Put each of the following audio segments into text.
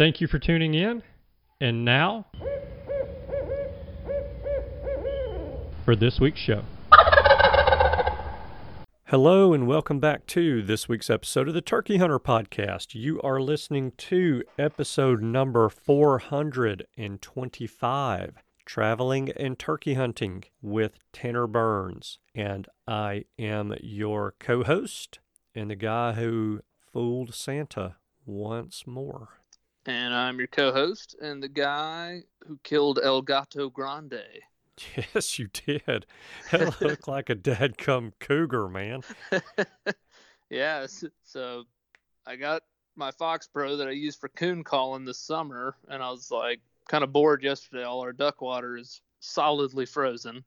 Thank you for tuning in. And now, for this week's show. Hello, and welcome back to this week's episode of the Turkey Hunter Podcast. You are listening to episode number 425 Traveling and Turkey Hunting with Tanner Burns. And I am your co host and the guy who fooled Santa once more. And I'm your co host and the guy who killed El Gato Grande. Yes, you did. That looked like a dead come cougar, man. yes. So I got my Fox Pro that I use for coon calling this summer, and I was like kind of bored yesterday. All our duck water is solidly frozen.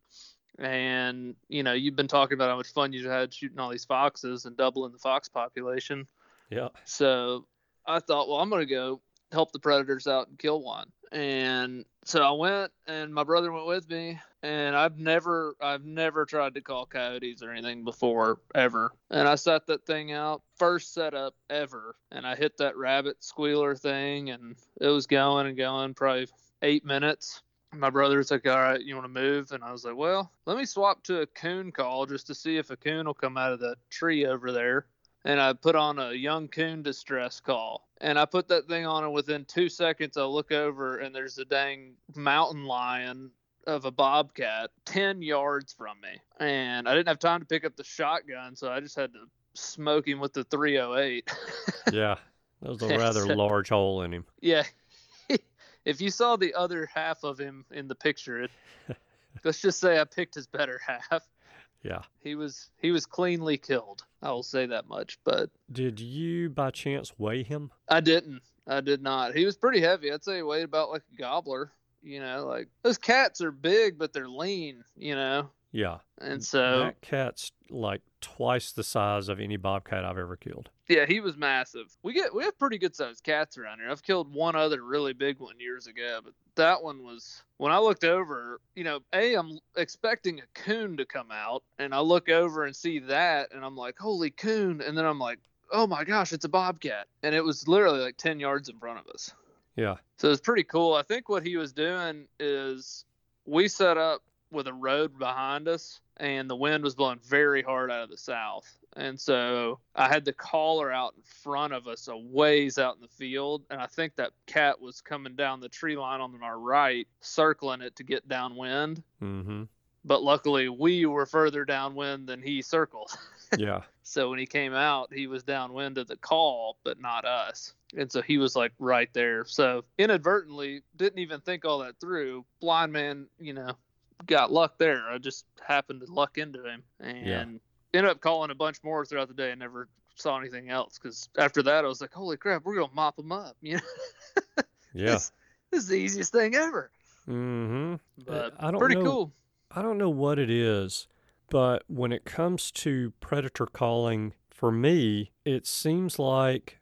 And, you know, you've been talking about how much fun you had shooting all these foxes and doubling the fox population. Yeah. So I thought, well, I'm going to go help the predators out and kill one. And so I went, and my brother went with me. And I've never, I've never tried to call coyotes or anything before ever. And I set that thing out, first setup ever, and I hit that rabbit squealer thing, and it was going and going, probably eight minutes. My brother's like, "All right, you want to move?" And I was like, "Well, let me swap to a coon call just to see if a coon will come out of that tree over there." And I put on a young coon distress call. And I put that thing on, and within two seconds, I look over, and there's a dang mountain lion of a bobcat 10 yards from me. And I didn't have time to pick up the shotgun, so I just had to smoke him with the 308. Yeah. That was a rather so- large hole in him. yeah. if you saw the other half of him in the picture, it, let's just say I picked his better half. Yeah. He was he was cleanly killed. I will say that much, but Did you by chance weigh him? I didn't. I did not. He was pretty heavy. I'd say he weighed about like a gobbler. You know, like those cats are big, but they're lean. You know, Yeah. and so that cat's like twice the size of any bobcat I've ever killed. yeah, he was massive. We get we have pretty good sized cats around here. I've killed one other really big one years ago, but that one was when I looked over. You know, a I'm expecting a coon to come out, and I look over and see that, and I'm like, holy coon! And then I'm like, "Oh my gosh, it's a bobcat!" And it was literally like ten yards in front of us. Yeah. So it's pretty cool. I think what he was doing is we set up with a road behind us, and the wind was blowing very hard out of the south. And so I had the caller out in front of us, a ways out in the field. And I think that cat was coming down the tree line on our right, circling it to get downwind. Mm-hmm. But luckily, we were further downwind than he circled. Yeah. So when he came out, he was downwind of the call, but not us. And so he was like right there. So inadvertently, didn't even think all that through. Blind man, you know, got luck there. I just happened to luck into him and Yeah. ended up calling a bunch more throughout the day and never saw anything else. Because after that, I was like, holy crap, we're going to mop them up. You know, Yeah. this, this is the easiest thing ever. Mm-hmm. But I don't pretty know. cool. I don't know what it is, but when it comes to predator calling, for me, it seems like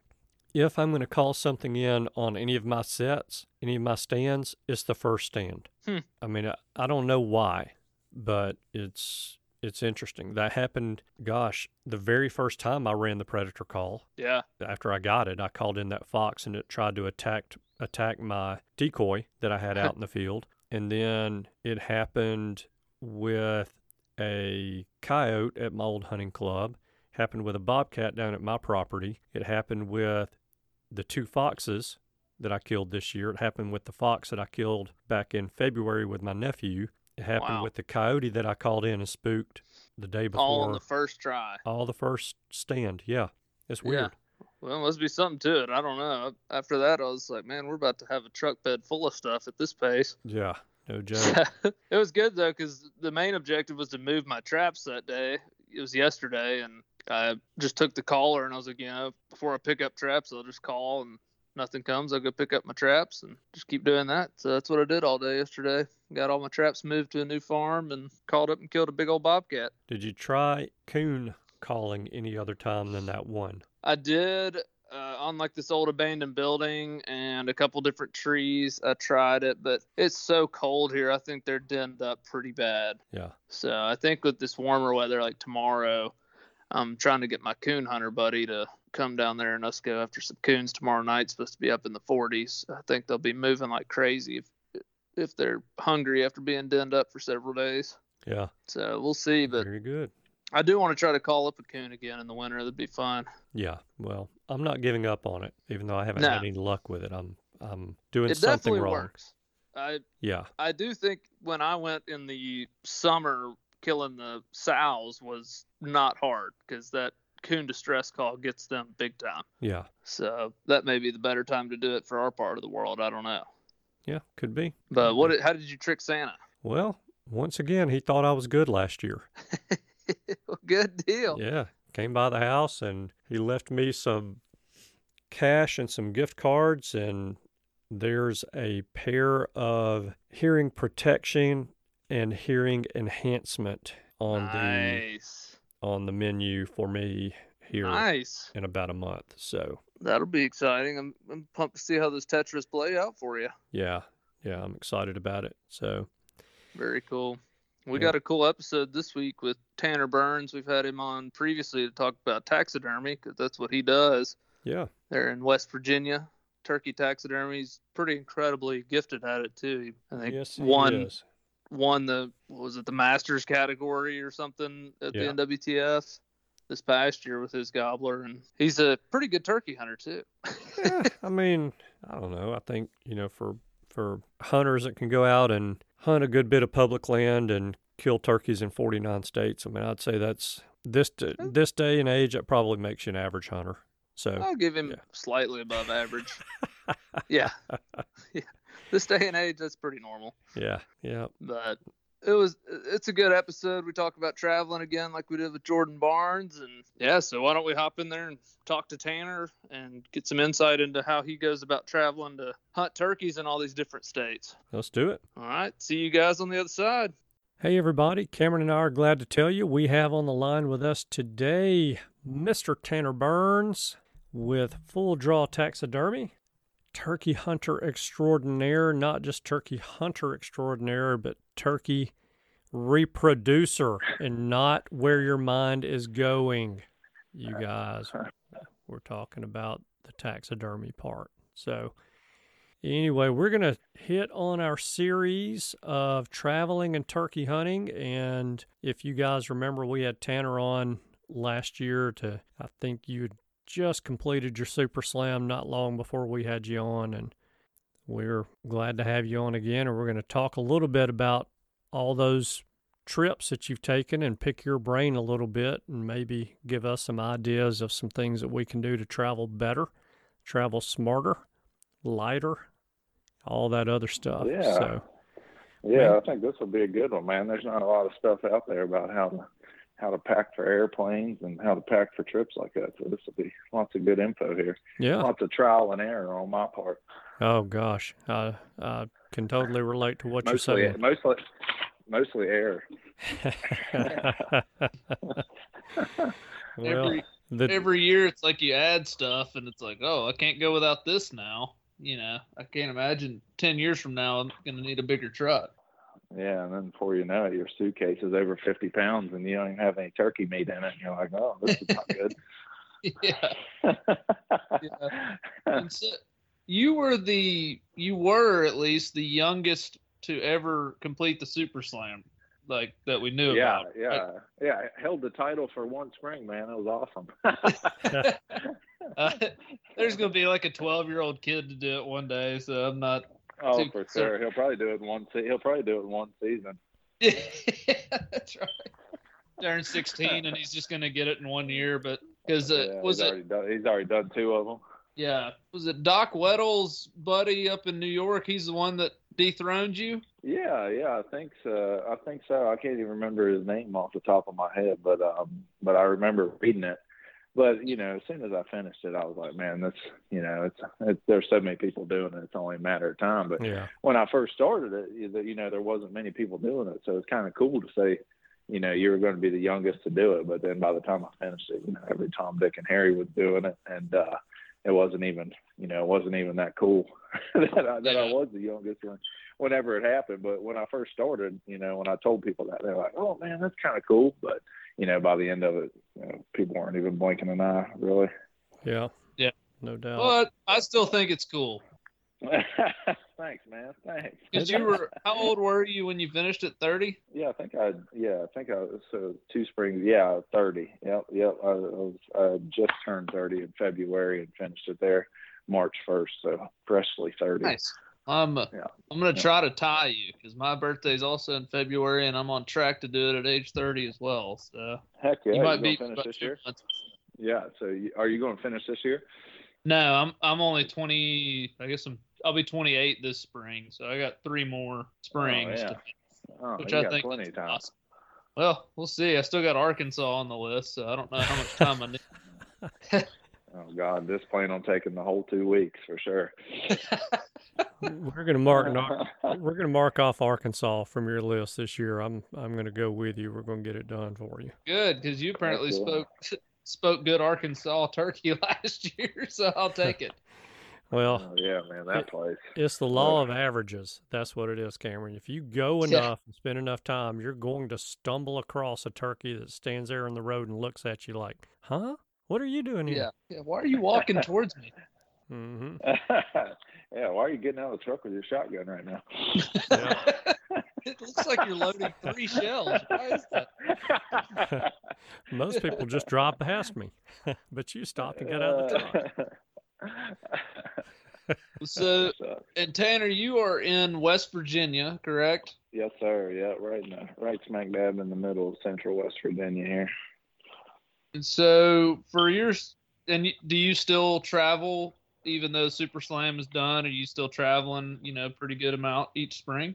if I'm going to call something in on any of my sets, any of my stands, it's the first stand. Hmm. I mean, I, I don't know why, but it's it's interesting. That happened, gosh, the very first time I ran the predator call. Yeah. After I got it, I called in that fox and it tried to attack attack my decoy that I had out in the field. And then it happened with a coyote at my old hunting club, happened with a bobcat down at my property. It happened with the two foxes that I killed this year. It happened with the fox that I killed back in February with my nephew. It happened Wow. with the coyote that I called in and spooked the day before. All on the first try. all the first stand. Yeah. It's weird. Yeah. Well, must be something to it. I don't know. After that, I was like, man, we're about to have a truck bed full of stuff at this pace. Yeah. No joke. it was good though, because the main objective was to move my traps that day. It was yesterday, and I just took the caller, and I was like, you know, before I pick up traps, I'll just call, and nothing comes, I'll go pick up my traps, and just keep doing that. So that's what I did all day yesterday. Got all my traps moved to a new farm, and called up and killed a big old bobcat. Did you try coon calling any other time than that one? I did uh, on like this old abandoned building and a couple different trees. I tried it, but it's so cold here. I think they're denned up pretty bad. Yeah. So I think with this warmer weather, like tomorrow, I'm trying to get my coon hunter buddy to come down there and us go after some coons tomorrow night. It's supposed to be up in the 40s. I think they'll be moving like crazy if if they're hungry after being denned up for several days. Yeah. So we'll see, but Very good. I do want to try to call up a coon again in the winter. That'd be fun. Yeah. Well, I'm not giving up on it, even though I haven't No. had any luck with it. I'm I'm doing it something definitely wrong. works. I Yeah. I do think when I went in the summer, killing the sows was not hard because that coon distress call gets them big time. Yeah. So that may be the better time to do it for our part of the world. I don't know. Yeah. Could be. But what? How did you trick Santa? Well, once again, he thought I was good last year. Good deal. Yeah. Came by the house and he left me some cash and some gift cards and there's a pair of hearing protection and hearing enhancement on nice. the on the menu for me here Nice. in about a month. So That'll be exciting. I'm, I'm pumped to see how those Tetras play out for you. yeah, yeah, I'm excited about it. So Very cool. We Yeah. got a cool episode this week with Tanner Burns. We've had him on previously to talk about taxidermy because that's what he does. yeah, They're in West Virginia. Turkey taxidermy. He's pretty incredibly gifted at it too. I think yes, he won the what was it the Masters category or something at Yeah. the NWTF this past year with his gobbler, and he's a pretty good turkey hunter too. yeah, I mean, I don't know. I think you know for for hunters that can go out and hunt a good bit of public land and kill turkeys in 49 states. I mean, I'd say that's this this day and age that probably makes you an average hunter. So I'll give him yeah. slightly above average. yeah. yeah. This day and age, that's pretty normal. yeah, yeah, but it was it's a good episode we talk about traveling again like we did with jordan barnes and yeah so why don't we hop in there and talk to tanner and get some insight into how he goes about traveling to hunt turkeys in all these different states let's do it. all right see you guys on the other side Hey, everybody. Cameron and I are glad to tell you we have on the line with us today Mr. Tanner Burns with Full Draw Taxidermy, turkey hunter extraordinaire, not just turkey hunter extraordinaire, but turkey reproducer, and not where your mind is going, you guys. We're talking about the taxidermy part. So, anyway, we're going to hit on our series of traveling and turkey hunting. And if you guys remember, we had Tanner on last year to, I think you had just completed your Super Slam not long before we had you on. And we're glad to have you on again. And we're going to talk a little bit about all those trips that you've taken and pick your brain a little bit and maybe give us some ideas of some things that we can do to travel better, travel smarter, lighter, all that other stuff. Yeah. So, Yeah, Man. I think this will be a good one, man. There's not a lot of stuff out there about how to how to pack for airplanes and how to pack for trips like that. So this will be lots of good info here. yeah. Lots of trial and error on my part. Oh, gosh. I, I can totally relate to what mostly, you're saying. mostly, mostly error. well, every the, every year it's like you add stuff and it's like, oh, I can't go without this now. You know, I can't imagine ten years from now I'm gonna need a bigger truck. Yeah, and then before you know it, your suitcase is over 50 pounds, and you don't even have any turkey meat in it. And you're like, oh, this is not good. yeah. And so you were the you were at least the youngest to ever complete the super slam, like that we knew yeah, about. yeah, yeah. I held the title for one spring, man. It was awesome. Uh, there's gonna be like a 12 year old kid to do it one day, so I'm not. oh, for sure. He'll probably do it in one. Se- he'll probably do it in one season. That's right. Turn 16 and he's just gonna get it in one year, but because uh, yeah, was he's it Already done, he's already done two of them. yeah was it Doc Weddle's buddy up in New York? He's the one that dethroned you. Yeah, yeah, I think so. I think so. I can't even remember his name off the top of my head, but um, but I remember reading it. But you know, as soon as I finished it, I was like, man, that's you know, it's, it's there's so many people doing it. It's only a matter of time. But yeah. when I first started it, you know, there wasn't many people doing it, so it's kind of cool to say, you know, you were going to be the youngest to do it. But then by the time I finished it, you know, every Tom, Dick, and Harry was doing it, and uh, it wasn't even, you know, it wasn't even that cool that I, that I was the youngest one whenever it happened. But when I first started, you know, when I told people that, they're like, "Oh man, that's kind of cool." But you know, by the end of it, you know, people weren't even blinking an eye, really. Yeah. Yeah. No doubt. But I still think it's cool. Thanks, man. Thanks. Because you were how old were you when you finished at 30? Yeah, I think I. Yeah, I think I. So two springs. Yeah, thirty. Yep, yep. I, I was. I just turned thirty in February and finished it there March first. So freshly thirty. Nice. I'm Yeah. I'm gonna try to tie you because my birthday's also in February and I'm on track to do it at age 30 as well. So Heck yeah! you might be finish this year. months. Yeah. So you, are you going to finish this year? No, I'm I'm only 20. I guess I'm I'll be 28 this spring. So I got three more springs, oh, yeah. to, Oh, which I think plenty of time. awesome. Well, we'll see. I still got Arkansas on the list, so I don't know how much time I need. Oh God, this plan on taking the whole two weeks for sure. We're gonna mark we're gonna mark off Arkansas from your list this year. I'm I'm gonna go with you. We're gonna get it done for you. Good, because you apparently That's cool. spoke spoke good Arkansas turkey last year, so I'll take it. Well, Oh yeah, man, that place. it's the law of averages. That's what it is, Cameron. If you go enough and spend enough time, you're going to stumble across a turkey that stands there on the road and looks at you like, "Huh? What are you doing Yeah. here?" yeah. Why are you walking towards me? Hmm yeah, why are you getting out of the truck with your shotgun right now? it looks like you're loading three shells. Why is that? Most people just drive past me, but you stop and get out of the truck. So, and Tanner, you are in West Virginia, correct? yes, sir. Yeah, right in the, right smack dab in the middle of central West Virginia here. And so, for your, and do you still travel even though Super Slam is done? Are you still traveling? You know, pretty good amount each spring.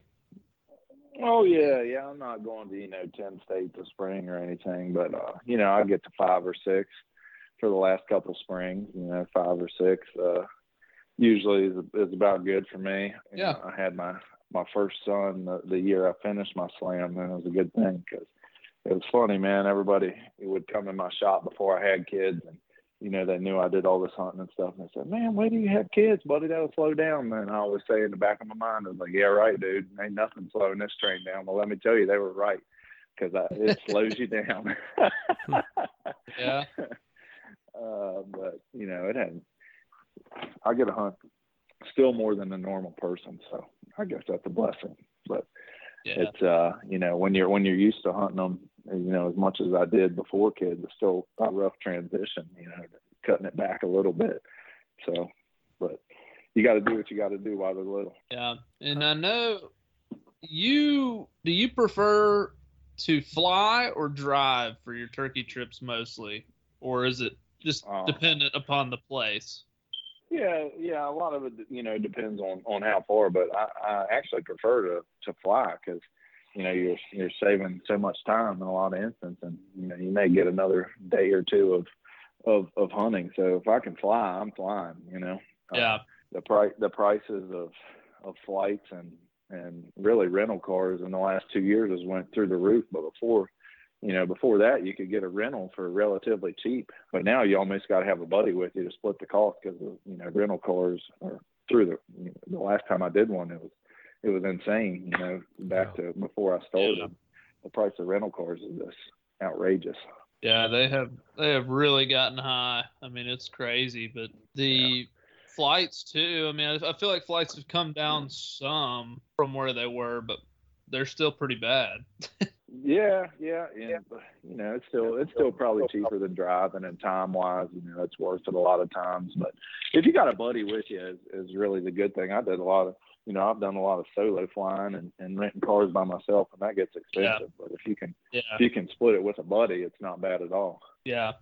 Oh yeah, yeah. I'm not going to you know ten states a spring or anything, but uh, you know I get to five or six for the last couple springs. You know, five or six uh, usually is is about good for me. You Yeah. know, I had my my first son the, the year I finished my slam, and it was a good thing because it was funny, man. Everybody would come in my shop before I had kids, and you know they knew I did all this hunting and stuff, and they said, "Man, wait till you have kids, buddy. That'll slow down." And I always say in the back of my mind, I was like, "Yeah, right, dude. Ain't nothing slowing this train down." Well, let me tell you, they were right because it slows you down. Yeah. Uh, but you know, it had. I get a hunt still more than a normal person, so I guess that's a blessing. But Yeah. it's uh, you know, when you're when you're used to hunting them, you know, as much as I did before kids, it's still a rough transition. You know, cutting it back a little bit. So, but you got to do what you got to do while they're little. Yeah, and I know you. Do you prefer to fly or drive for your turkey trips mostly, or is it just Oh. dependent upon the place? Yeah, yeah. A lot of it, you know, depends on on how far. But I, I actually prefer to to fly because, you know, you're you're saving so much time in a lot of instances, and you know, you may get another day or two of of of hunting. So if I can fly, I'm flying. You know. Uh, Yeah, the price the prices of of flights and and really rental cars in the last two years has went through the roof. But before, you know, before that, you could get a rental for relatively cheap. But now you almost got to have a buddy with you to split the cost because you know rental cars are through the. You know, the last time I did one, it was it was insane. You know, back to before I started, Yeah. the price of rental cars is just outrageous. yeah, they have they have really gotten high. I mean, it's crazy, but the flights too. I mean, I, I feel like flights have come down some from where they were, but they're still pretty bad. Yeah, yeah, but, you know, it's still it's still probably cheaper than driving and time wise, you know, it's worth it a lot of times. But if you got a buddy with you is, is really the good thing. I did a lot of you know, I've done a lot of solo flying and, and renting cars by myself and that gets expensive. But if you can Yeah. if you can split it with a buddy, it's not bad at all. Yeah,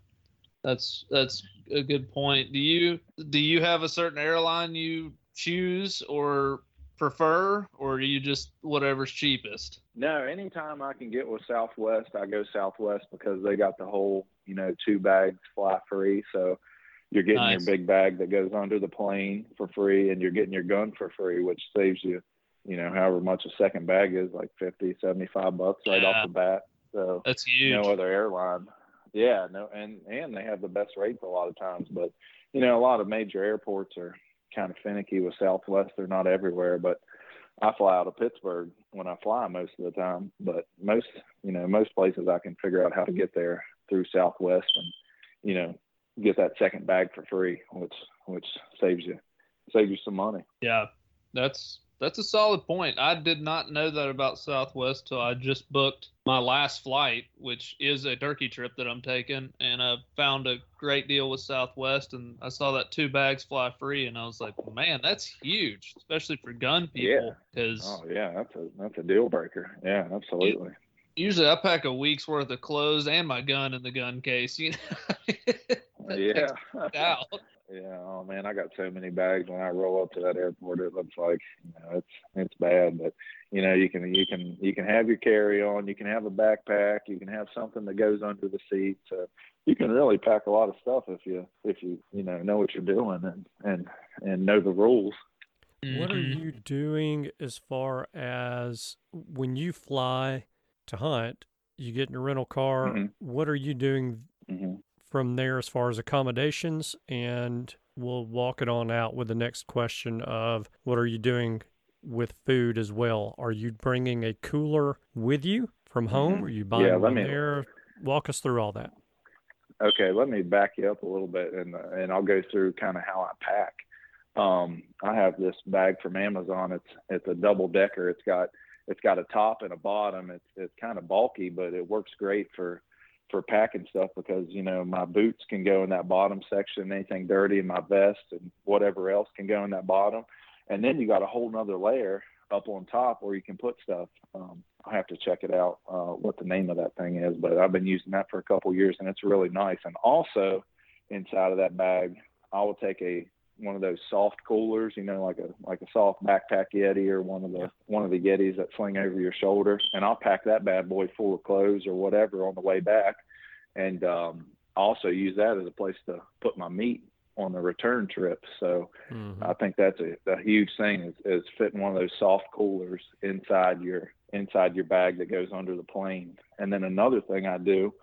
that's that's a good point. Do you do you have a certain airline you choose or prefer, or you just whatever's cheapest? No, anytime I can get with Southwest, I go Southwest because they got the whole, you know, two bags fly free. So you're getting Nice. your big bag that goes under the plane for free and you're getting your gun for free, which saves you, you know, however much a second bag is, like 50, 75 bucks right Yeah. off the bat. So That's huge. no other airline. Yeah, no, and and they have the best rates a lot of times. But you know, a lot of major airports are kind of finicky with Southwest. They're not everywhere, but I fly out of Pittsburgh when I fly most of the time. But most, you know, most places I can figure out how to get there through Southwest, and you know, get that second bag for free, which which saves you saves you some money. Yeah, that's that's a solid point. I did not know that about Southwest till I just booked my last flight, which is a turkey trip that I'm taking, and I found a great deal with Southwest, and I saw that two bags fly free, and I was like, man, that's huge, especially for gun people, because Oh yeah, that's a that's a deal breaker. Yeah, absolutely. usually I pack a week's worth of clothes and my gun in the gun case, you know. That yeah. out. Yeah, oh man, I got so many bags when I roll up to that airport. It looks like you know it's it's bad, but you know you can you can you can have your carry on, you can have a backpack, you can have something that goes under the seat. So you can really pack a lot of stuff if you if you you know know what you're doing and and and know the rules. What are Mhm. you doing as far as when you fly to hunt? You get in a rental car. Mhm. What are you doing hmm from there as far as accommodations? And we'll walk it on out with the next question of what are you doing with food as well? Are you bringing a cooler with you from home? Mhm. Are you buying Yeah, let me- there? Walk us through all that. Okay, let me back you up a little bit, and and I'll go through kind of how I pack. Um, I have this bag from Amazon. It's it's a double decker. It's got it's got a top and a bottom. It's it's kind of bulky, but it works great for for packing stuff because you know my boots can go in that bottom section. Anything dirty in my vest and whatever else can go in that bottom. And then you got a whole nother layer up on top where you can put stuff. Um, I have to check it out uh, what the name of that thing is, but I've been using that for a couple years and it's really nice. And also inside of that bag, I will take a one of those soft coolers, you know, like a like a soft backpack Yeti or one of the one of the Yetis that sling over your shoulder, and I'll pack that bad boy full of clothes or whatever on the way back, and um, also use that as a place to put my meat on the return trip. So Mhm. I think that's a, a huge thing is, is fitting one of those soft coolers inside your inside your bag that goes under the plane. And then another thing I do,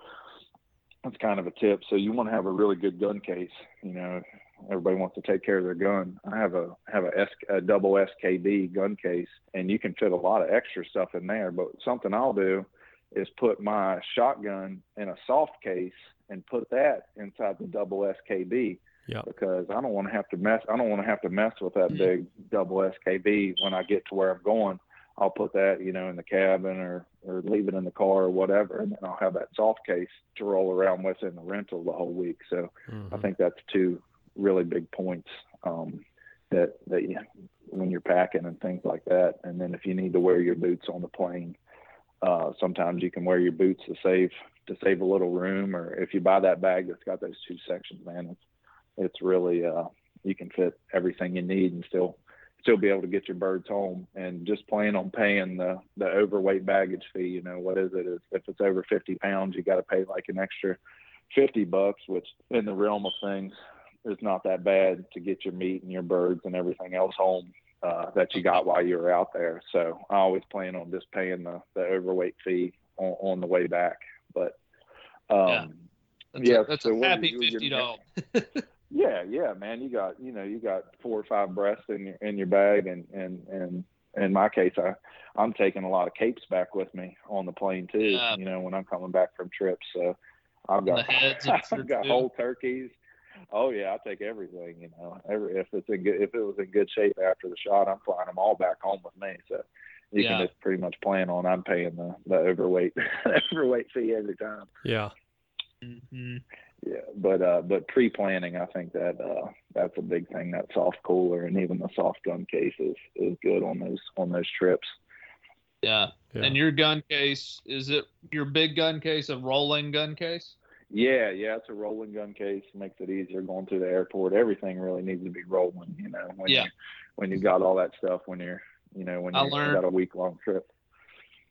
that's kind of a tip. So you want to have a really good gun case. You know, everybody wants to take care of their gun. I have a have a, S, a double SKB gun case, and you can fit a lot of extra stuff in there. But something I'll do is put my shotgun in a soft case and put that inside the double SKB. Yeah. Because I don't want to have to mess. I don't want to have to mess with that big double SKB when I get to where I'm going. I'll put that, you know, in the cabin or or leave it in the car or whatever, and then I'll have that soft case to roll around with in the rental the whole week. So Mhm. I think that's two really big points um, that that you, when you're packing and things like that. And then if you need to wear your boots on the plane, uh, sometimes you can wear your boots to save to save a little room. Or if you buy that bag that's got those two sections, man, it's it's really uh, you can fit everything you need and still still be able to get your birds home. And just plan on paying the the overweight baggage fee. You know what is it? Is if it's over 50 pounds, you got to pay like an extra 50 bucks, which in the realm of things is not that bad to get your meat and your birds and everything else home uh, that you got while you were out there. So I always plan on just paying the, the overweight fee on, on the way back. But um, Yeah. That's Yeah, a, that's so a happy you do with your fifty dollars. yeah, yeah, man, you got you know you got four or five breasts in your in your bag, and and and in my case, I I'm taking a lot of capes back with me on the plane too. Yeah. You know when I'm coming back from trips, so I've got The heads and I've got too. whole turkeys. Oh yeah, I take everything. You know, every if it's in good if it was in good shape after the shot, I'm flying them all back home with me. So you Yeah. can just pretty much plan on I'm paying the the overweight overweight fee every time. Yeah. hmm Yeah, but uh, but pre-planning, I think that uh, that's a big thing. That soft cooler and even the soft gun case is, is good on those on those trips. Yeah. Yeah. And your gun case is it your big gun case a rolling gun case? Yeah, yeah, it's a rolling gun case. Makes it easier going through the airport. Everything really needs to be rolling. You know, when Yeah. you when you got all that stuff when you're you know when you learned- got a week long trip.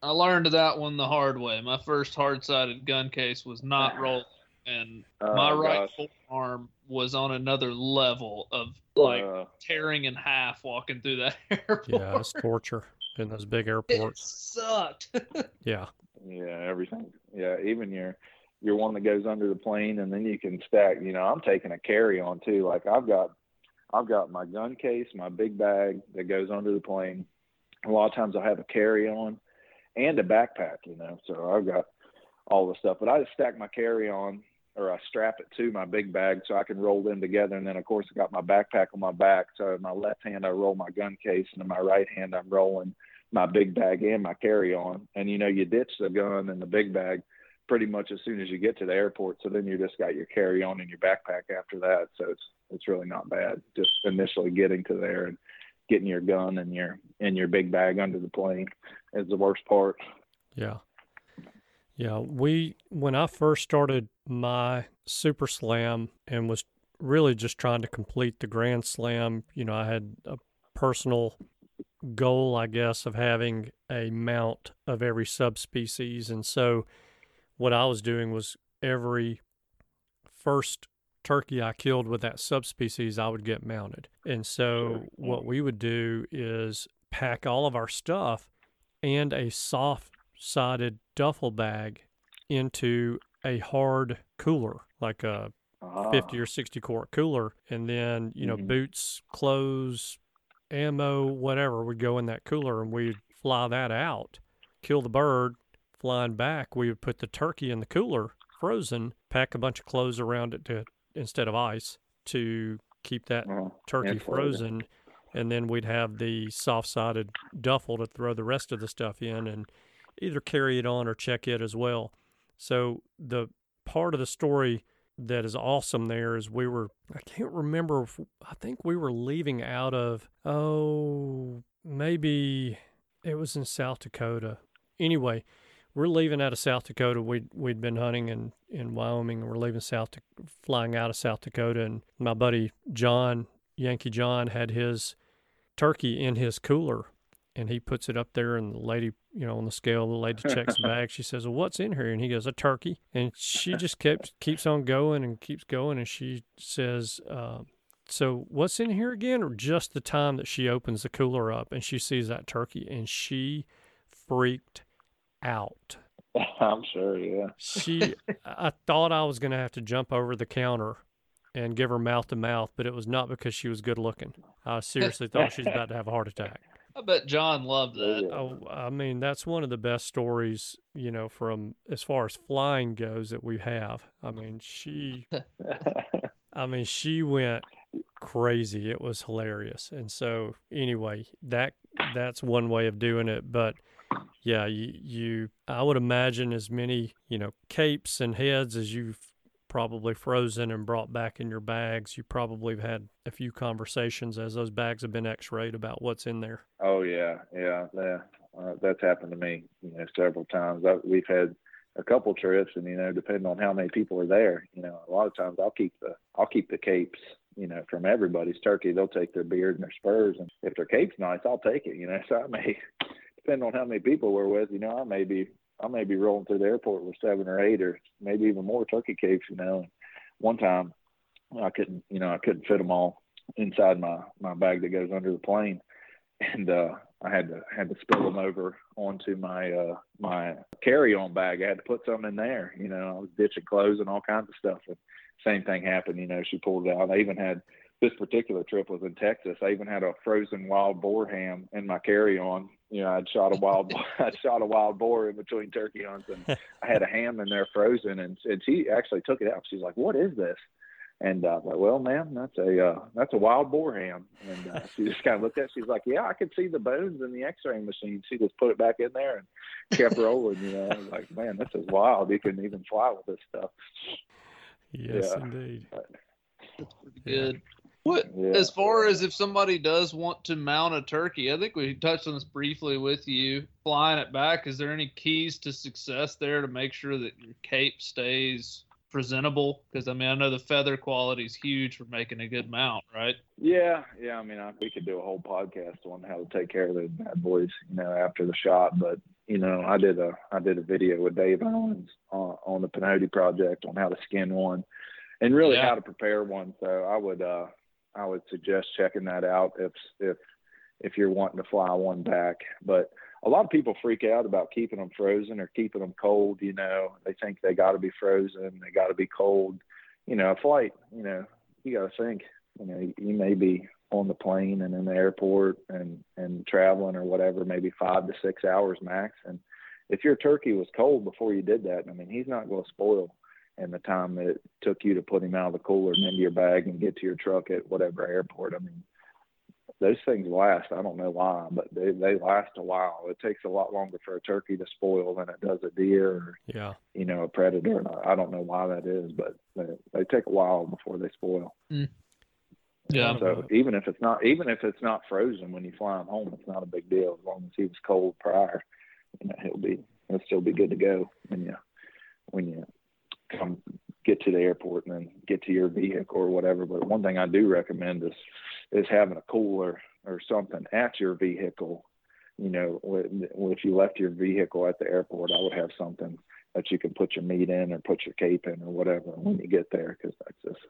I learned that one the hard way. My first hard sided gun case was not rolling and Oh, my right gosh. forearm was on another level of like Uh, tearing in half walking through that airport. Yeah. It's torture in those big airports. it airports. sucked. Yeah. Yeah, everything. Yeah, even your your one that goes under the plane, and then you can stack. You know, I'm taking a carry on too. Like I've got I've got my gun case, my big bag that goes under the plane. A lot of times I have a carry on and a backpack. You know, so I've got all the stuff. But I just stack my carry on or I strap it to my big bag so I can roll them together. And then of course I got my backpack on my back. So in my left hand I roll my gun case, and in my right hand I'm rolling my big bag and my carry on. And you know, you ditch the gun and the big bag pretty much as soon as you get to the airport. So then you just got your carry on and your backpack after that. So it's it's really not bad. Just initially getting to there and getting your gun and your and your big bag under the plane is the worst part. Yeah. Yeah, we when I first started my Super Slam and was really just trying to complete the Grand Slam, you know, I had a personal goal, I guess, of having a mount of every subspecies. And so what I was doing was every first turkey I killed with that subspecies, I would get mounted. And so what we would do is pack all of our stuff and a soft sided duffel bag into a hard cooler, like a Ah, 50 or 60 quart cooler. And then, you know, Mhm. boots, clothes, ammo, whatever would go in that cooler and we'd fly that out, kill the bird, flying back. We would put the turkey in the cooler, frozen, pack a bunch of clothes around it to instead of ice to keep that turkey frozen, and then we'd have the soft-sided duffel to throw the rest of the stuff in, and either carry it on or check it as well. So the part of the story that is awesome there is we were I can't remember if, I think we were leaving out of oh maybe it was in South Dakota. Anyway, we're leaving out of South Dakota. We'd we'd been hunting in, in Wyoming and we're leaving South flying out of South Dakota and my buddy John, Yankee John, had his turkey in his cooler and he puts it up there and the lady, you know, on the scale, the lady checks the bag. She says, Well, what's in here? And he goes, A turkey. And she just kept keeps on going and keeps going and she says, uh, so what's in here again? Or just the time that she opens the cooler up and she sees that turkey and she freaked out. I'm sure, yeah. She, I thought I was going to have to jump over the counter and give her mouth to mouth, but it was not because she was good looking. I seriously thought she was about to have a heart attack. I bet John loved that. Oh, I mean, that's one of the best stories, you know, from as far as flying goes that we have. I mean, she, I mean, she went crazy. It was hilarious. And so, anyway, that that's one way of doing it. But yeah, you, you I would imagine as many, you know, capes and heads as you've probably frozen and brought back in your bags. You probably have had a few conversations as those bags have been x-rayed about what's in there. Oh yeah, yeah, yeah. Uh, that's happened to me, you know, several times. I, we've had a couple trips, and you know, depending on how many people are there, you know, a lot of times I'll keep the I'll keep the capes, you know, from everybody's turkey. They'll take their beard and their spurs, and if their cape's nice, I'll take it. You know, so I may, depending on how many people we're with, you know, I may be I may be rolling through the airport with seven or eight or maybe even more turkey capes, you know. And one time I couldn't, you know, I couldn't fit them all inside my my bag that goes under the plane, and uh, I had to had to spill them over onto my uh, my carry on bag. I had to put some in there, you know. I was ditching clothes and all kinds of stuff, and same thing happened. You know, she pulled it out. I even had this particular trip was in Texas. I even had a frozen wild boar ham in my carry on you know, I'd shot a wild, I'd shot a wild boar in between turkey hunts, and I had a ham in there frozen, and and she actually took it out. She's like, "What is this?" And uh, I was like, "Well, ma'am, that's a uh, that's a wild boar ham." And uh, she just kind of looked at. it. She's like, "Yeah, I could see the bones in the X-ray machine." She just put it back in there and kept rolling. You know, I was like, "Man, this is wild. You can even fly with this stuff." Yes, Yeah. indeed. That's pretty good. What Yeah. as far as if somebody does want to mount a turkey, I think we touched on this briefly with you. Flying it back, is there any keys to success there to make sure that your cape stays presentable? Because I mean, I know the feather quality is huge for making a good mount, right? Yeah, yeah. I mean, I, we could do a whole podcast on how to take care of the bad boys, you know, after the shot. But you know, I did a I did a video with Dave Owens on, on the Pinhoti project on how to skin one, and really Yeah. how to prepare one. So I would uh I would suggest checking that out if if if you're wanting to fly one back. But a lot of people freak out about keeping them frozen or keeping them cold. You know, they think they got to be frozen, they got to be cold. You know, a flight. You know, you got to think. You know, you may be on the plane and in the airport and and traveling or whatever, maybe five to six hours max. And if your turkey was cold before you did that, I mean, he's not going to spoil in the time that it took you to put him out of the cooler and into your bag and get to your truck at whatever airport. I mean, those things last. I don't know why, but they they last a while. It takes a lot longer for a turkey to spoil than it does a deer or Yeah. you know a predator. And I, I don't know why that is, but they, they take a while before they spoil. Mm. Yeah. So even if it's not even if it's not frozen when you fly him home, it's not a big deal as long as he was cold prior. You know, he'll be he'll still be good to go when you when you come get to the airport and then get to your vehicle or whatever. But one thing I do recommend is is having a cooler or something at your vehicle. You know, if you left your vehicle at the airport, I would have something that you can put your meat in or put your cape in or whatever when you get there, because that's just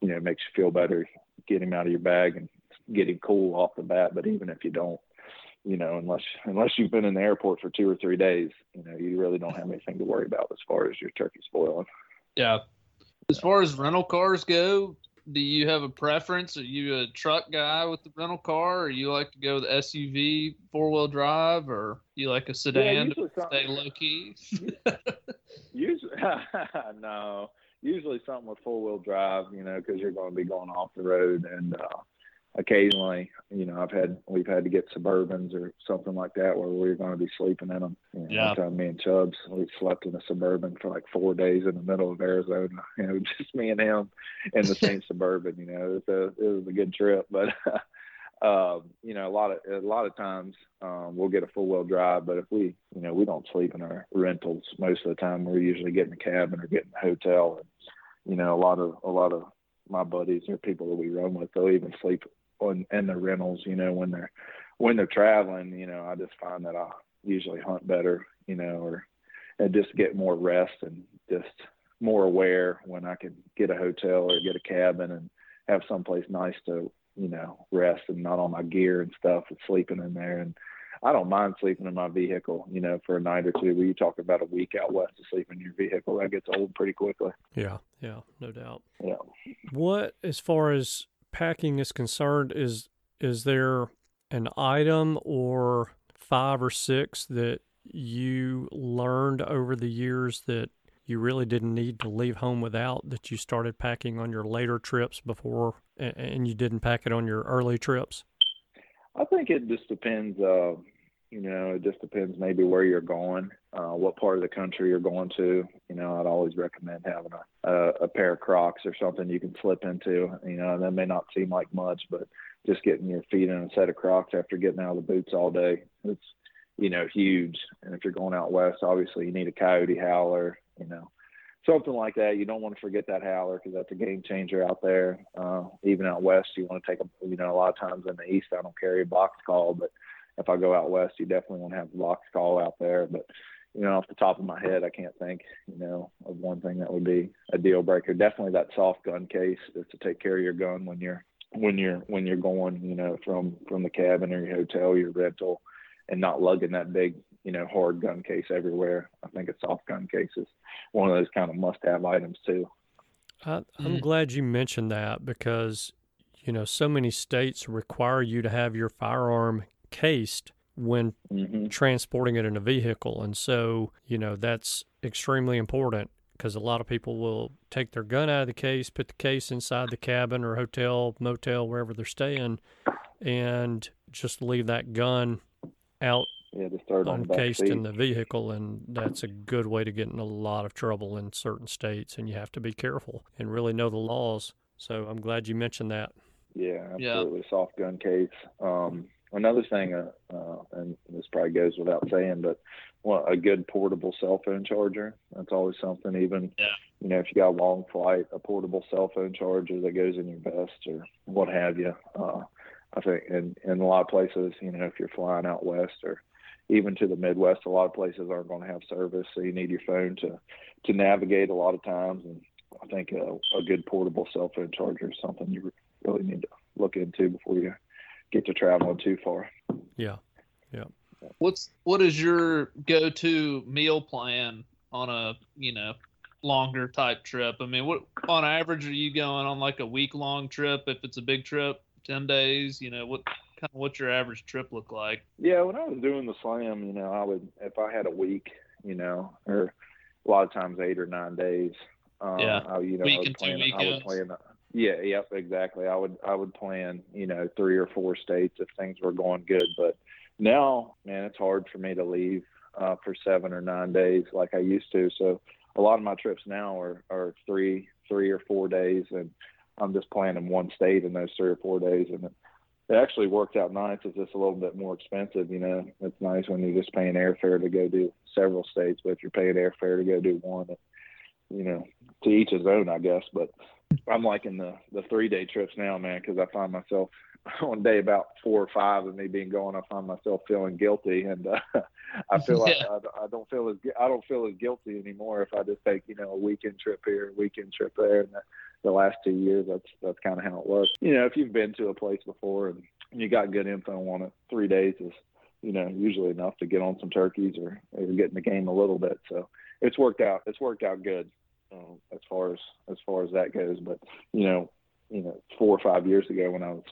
you know, makes you feel better. Get him out of your bag and get him cool off the bat. But even if you don't, you know, unless unless you've been in the airport for two or three days, you know, you really don't have anything to worry about as far as your turkey spoiling. Yeah. As far as rental cars go, do you have a preference? Are you a truck guy with the rental car, or you like to go with SUV, four wheel drive, or you like a sedan usually to stay low key? Usually, no. Usually something with four wheel drive, you know, because you're going to be going off the road, and uh, occasionally, you know, I've had we've had to get Suburbans or something like that where we're going to be sleeping in them. You know, Yeah. One time, me and Chubbs, we slept in a Suburban for like four days in the middle of Arizona. You know, just me and him in the same Suburban. You know, it was a it was a good trip, but. Um, you know, a lot of a lot of times um, we'll get a full wheel drive, but if we, you know, we don't sleep in our rentals most of the time. We're usually getting a cabin or getting a hotel. And, you know, a lot of a lot of my buddies or people that we run with, they'll even sleep on in their rentals. You know, when they're when they're traveling. You know, I just find that I usually hunt better. You know, or and just get more rest and just more aware when I can get a hotel or get a cabin and have someplace nice to you know, rest and not all my gear and stuff and sleeping in there. And I don't mind sleeping in my vehicle, you know, for a night or two. When you talk about a week out west to sleep in your vehicle, that gets old pretty quickly. Yeah. Yeah. No doubt. Yeah. What, as far as packing is concerned, is is there an item or five or six that you learned over the years that you really didn't need to leave home without that you started packing on your later trips before and you didn't pack it on your early trips? I think it just depends. Uh, you know, it just depends maybe where you're going, uh, what part of the country you're going to. You know, I'd always recommend having a, a, a pair of Crocs or something you can slip into. You know, that may not seem like much, but just getting your feet in a set of Crocs after getting out of the boots all day, it's you know huge. And if you're going out west, obviously you need a Coyote howler. You know, something like that. You don't want to forget that howler because that's a game changer out there. Uh, even out west, you want to take a you know a lot of times in the east I don't carry a box call, but if I go out west, you definitely want to have the box call out there. But you know, off the top of my head, I can't think, you know, of one thing that would be a deal breaker. Definitely that soft gun case is to take care of your gun when you're when you're when you're going, you know, from from the cabin or your hotel, your rental, and not lugging that big, you know, hard gun case everywhere. I think a soft gun case is one of those kind of must-have items too. I, I'm mm-hmm. glad you mentioned that because you know so many states require you to have your firearm cased when mm-hmm. transporting it in a vehicle. And so, you know, that's extremely important because a lot of people will take their gun out of the case, put the case inside the cabin or hotel, motel, wherever they're staying, and just leave that gun out yeah, uncased in the vehicle. And that's a good way to get in a lot of trouble in certain states. And you have to be careful and really know the laws. So I'm glad you mentioned that. Yeah, absolutely. Yeah. Soft gun case. Um, another thing, uh, uh, and this probably goes without saying, but well, a good portable cell phone charger. That's always something. Even yeah. you know, if you got a long flight, a portable cell phone charger that goes in your vest or what have you. Uh, I think in in a lot of places, you know, if you're flying out west or even to the Midwest, a lot of places aren't going to have service, so you need your phone to to navigate a lot of times. And I think a, a good portable cell phone charger is something you really need to look into before you get to traveling too far. Yeah, yeah. What's what is your go-to meal plan on a you know longer type trip? I mean, what on average are you going on like a week long trip? If it's a big trip, ten days. You know what kind of what's your average trip look like? Yeah, when I was doing the slam, you know, I would if I had a week, you know, or a lot of times eight or nine days. Um, yeah, I, you know, week I would plan, I would plan yeah, yep, exactly. I would I would plan, you know, three or four states if things were going good. But now, man, it's hard for me to leave uh, for seven or nine days like I used to. So a lot of my trips now are, are three three or four days, and I'm just planning one state in those three or four days, and it, it actually worked out nice. It's just a little bit more expensive, you know. It's nice when you're just paying airfare to go do several states, but if you're paying airfare to go do one, you know, to each his own, I guess. But I'm liking the the three day trips now, man, because I find myself on day about four or five of me being gone, I find myself feeling guilty, and uh, I feel like I, I don't feel as I don't feel as guilty anymore if I just take you know a weekend trip here, a weekend trip there, and the, the last two years that's that's kind of how it was. You know, if you've been to a place before and you got good info on it, three days is you know usually enough to get on some turkeys or, or get in the game a little bit. So it's worked out. It's worked out good um, as far as as far as that goes. But you know, you know, four or five years ago when I was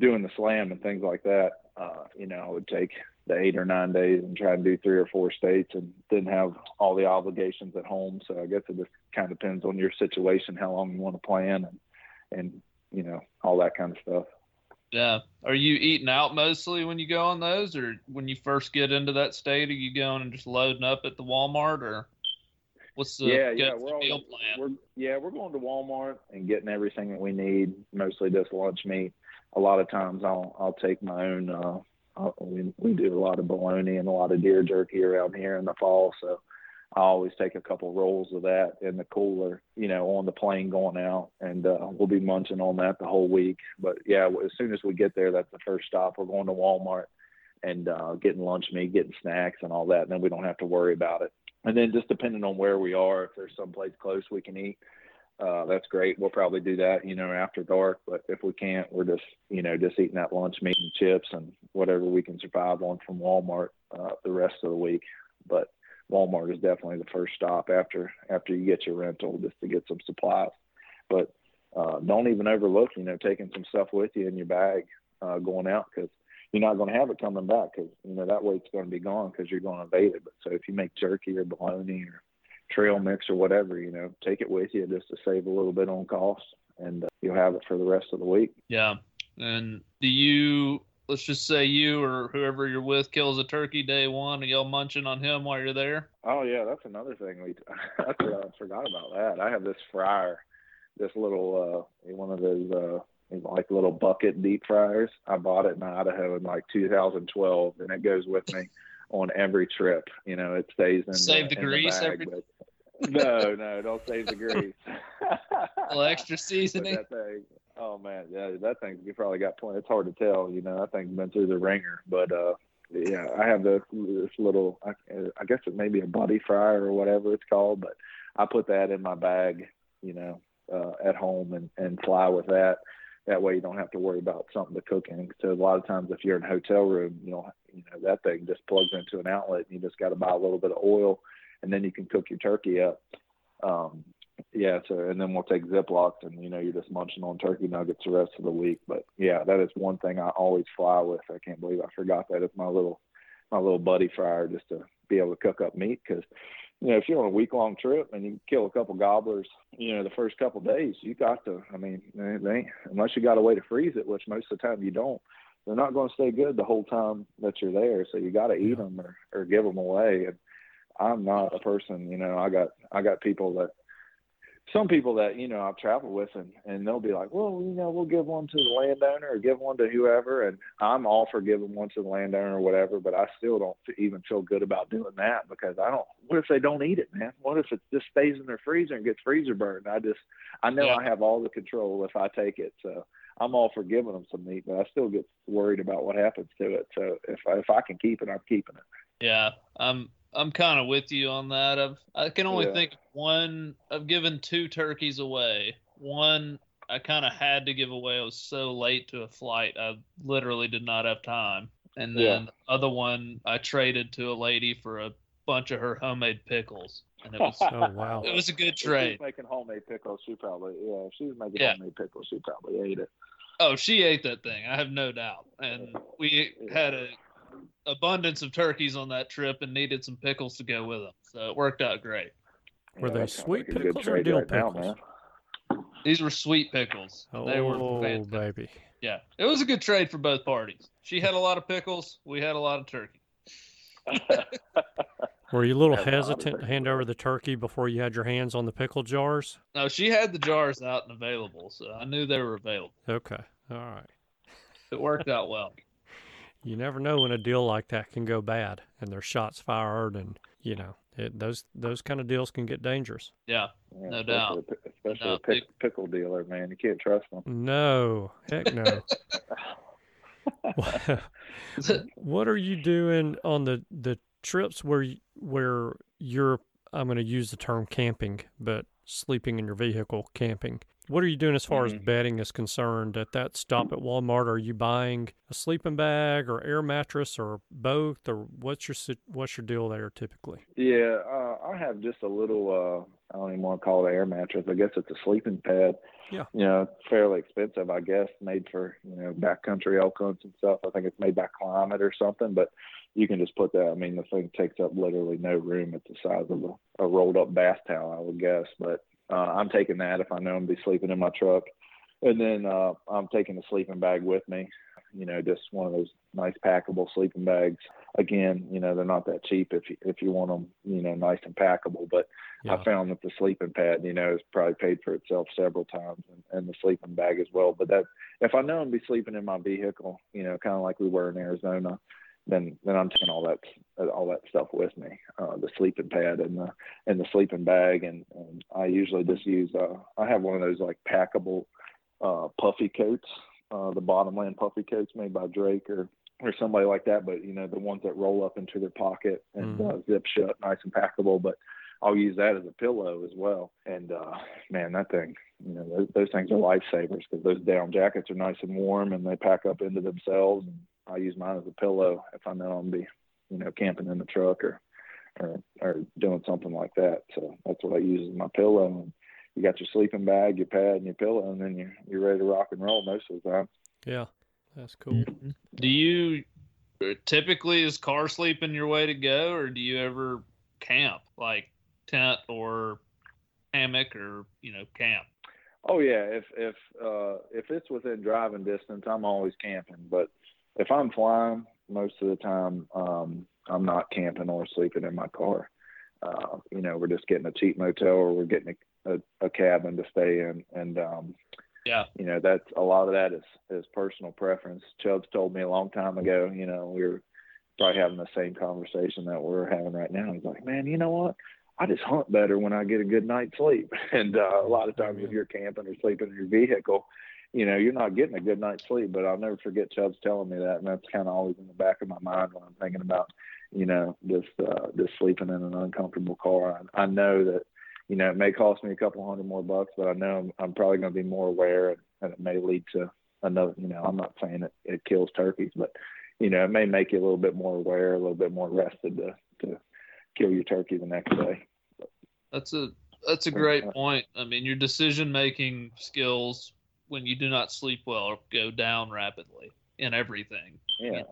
doing the slam and things like that, uh, you know, I would take the eight or nine days and try and do three or four states and didn't have all the obligations at home. So I guess it just kind of depends on your situation, how long you want to plan and and you know all that kind of stuff. Yeah. Are you eating out mostly when you go on those, or when you first get into that state, are you going and just loading up at the Walmart, or? What's the yeah yeah we're meal plan? We're, yeah we're going to Walmart and getting everything that we need. Mostly just lunch meat. A lot of times I'll I'll take my own. Uh, I'll, we we do a lot of bologna and a lot of deer jerky around here in the fall, so I always take a couple rolls of that in the cooler, you know, on the plane going out, and uh, we'll be munching on that the whole week. But yeah, as soon as we get there, that's the first stop. We're going to Walmart and uh, getting lunch meat, getting snacks, and all that. And then we don't have to worry about it and then just depending on where we are, if there's someplace close we can eat, uh, that's great. We'll probably do that, you know, after dark. But if we can't, we're just, you know, just eating that lunch meat and chips and whatever we can survive on from Walmart uh, the rest of the week. But Walmart is definitely the first stop after after you get your rental, just to get some supplies. But uh, don't even overlook, you know, taking some stuff with you in your bag uh, going out because you're not going to have it coming back because you know that weight's going to be gone because you're going to evade it. But so if you make jerky or bologna or trail mix or whatever, you know, take it with you just to save a little bit on cost, and uh, you'll have it for the rest of the week. Yeah. And do you let's just say you or whoever you're with kills a turkey day one, and y'all munching on him while you're there? Oh yeah, that's another thing we I forgot about that. I have this fryer, this little uh one of those uh like little bucket deep fryers. I bought it in Idaho in like 2012, and it goes with me on every trip. You know, it stays in save the, the grease the bag, every. But, no, no, don't save the grease. a little extra seasoning. That thing, oh man, yeah, that thing you probably got plenty. It's hard to tell, you know. That thing's been through the ringer, but uh, yeah, I have this this little. I, I guess it may be a buddy fryer or whatever it's called, but I put that in my bag, you know, uh, at home and and fly with that. That way, you don't have to worry about something to cook in. So a lot of times, if you're in a hotel room, you know, you know that thing just plugs into an outlet, and you just got to buy a little bit of oil, and then you can cook your turkey up. Um, yeah, so and then we'll take Ziplocs, and you know, you're just munching on turkey nuggets the rest of the week. But yeah, that is one thing I always fly with. I can't believe I forgot that. It's my little my little buddy fryer just to be able to cook up meat because you know, if you're on a week long trip and you kill a couple gobblers, you know, the first couple days, you got to, I mean, they, unless you got a way to freeze it, which most of the time you don't, they're not going to stay good the whole time that you're there. So you got to eat them or, or give them away. And I'm not a person, you know, I got, I got people that some people that you know I've traveled with, and and they'll be like, well, you know, we'll give one to the landowner or give one to whoever, and I'm all for giving one to the landowner or whatever, but I still don't even feel good about doing that because I don't. What if they don't eat it, man? What if it just stays in their freezer and gets freezer burned? I just, I know Yeah. I have all the control if I take it, so I'm all for giving them some meat, but I still get worried about what happens to it. So if I, if I can keep it, I'm keeping it. Yeah, I'm I'm kind of with you on that. I've I can only Yeah. think of one. I've given two turkeys away. One I kind of had to give away. I was so late to a flight. I literally did not have time. And Yeah. then the other one I traded to a lady for a bunch of her homemade pickles, and it was Oh wow. it was a good trade. was making homemade pickles, she probably yeah. If she was making Yeah. homemade pickles, she probably ate it. Oh, she ate that thing. I have no doubt. And we had a abundance of turkeys on that trip and needed some pickles to go with them. So it worked out great. Were they sweet like pickles or dill right pickles? man. These were sweet pickles. They were Oh fantastic. baby. Yeah, it was a good trade for both parties. She had a lot of pickles. We had a lot of turkey. Were you a little Have a hesitant to hand over the turkey before you had your hands on the pickle jars? No, she had the jars out and available, so I knew they were available. Okay. All right. It worked out well. You never know when a deal like that can go bad and there's shots fired and you know it, those those kind of deals can get dangerous. Yeah, Yeah, No especially doubt. a Especially No, a pick, pickle dealer, man. You can't trust them. No, heck no. what are you doing on the the trips where where you're I'm going to use the term camping, but sleeping in your vehicle camping. What are you doing as far as Mhm. bedding is concerned? At that stop at Walmart, are you buying a sleeping bag or air mattress or both, or what's your what's your deal there typically? Yeah, uh, I have just a little. uh I don't even want to call it an air mattress. I guess it's a sleeping pad. Yeah. You know, fairly expensive, I guess, made for you know backcountry elk hunts and stuff. I think it's made by Klymit or something, but you can just put that. I mean, the thing takes up literally no room. It's the size of a, a rolled up bath towel, I would guess. But uh, I'm taking that if I know I'm be sleeping in my truck, and then uh, I'm taking a sleeping bag with me. You know, just one of those nice packable sleeping bags. Again, you know, they're not that cheap if you, if you want them, you know, nice and packable. But Yeah. I found that the sleeping pad, you know, has probably paid for itself several times, and, and the sleeping bag as well. But that, if I know I'm be sleeping in my vehicle, you know, kind of like we were in Arizona, then then I'm taking all that all that stuff with me, uh, the sleeping pad and the and the sleeping bag, and, and I usually just use. Uh, I have one of those like packable uh, puffy coats, uh, the bottomland puffy coats made by Drake or or somebody like that. But you know, the ones that roll up into their pocket and uh, zip shut, nice and packable. But I'll use that as a pillow as well. And uh, man, that thing, you know, those, those things are lifesavers because those down jackets are nice and warm and they pack up into themselves. And I use mine as a pillow if I know I'm be, you know, camping in the truck or, or or doing something like that. So that's what I use as my pillow. And you got your sleeping bag, your pad, and your pillow, and then you're you're ready to rock and roll most of the time. Yeah. That's cool. Do you typically is car sleeping your way to go, or do you ever camp like tent or hammock or you know camp? Oh yeah, if if uh, if it's within driving distance, I'm always camping. But if I'm flying, most of the time um, I'm not camping or sleeping in my car. Uh, you know, we're just getting a cheap motel or we're getting a, a, a cabin to stay in, and um, yeah, you know that's a lot of that is is personal preference. Chubbs told me a long time ago. You know, we were probably having the same conversation that we're having right now. He's like, man, you know what? I just hunt better when I get a good night's sleep. And uh, a lot of times, if you're camping or sleeping in your vehicle, you know, you're not getting a good night's sleep. But I'll never forget Chubbs telling me that, and that's kind of always in the back of my mind when I'm thinking about, you know, just uh, just sleeping in an uncomfortable car. I, I know that, you know, it may cost me a couple hundred more bucks, but I know I'm, I'm probably going to be more aware, and, and it may lead to another. You know, I'm not saying it, it kills turkeys, but you know, it may make you a little bit more aware, a little bit more rested to to kill your turkey the next day. That's a that's a great point. I mean, your decision making skills when you do not sleep well go down rapidly in everything. Yeah.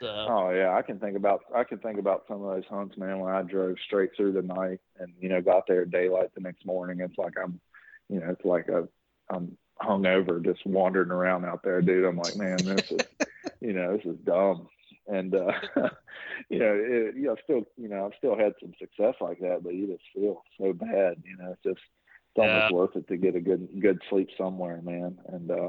So, Oh yeah, I can think about I can think about some of those hunts, man. When I drove straight through the night and you know got there at daylight the next morning, it's like I'm, you know, it's like a, I'm hungover just wandering around out there, dude. I'm like, man, this is, you know, this is dumb. And uh, you know, it, you know, still, you know, I've still had some success like that, but you just feel so bad, you know. It's just it's almost Yeah. worth it to get a good good sleep somewhere, man. And uh,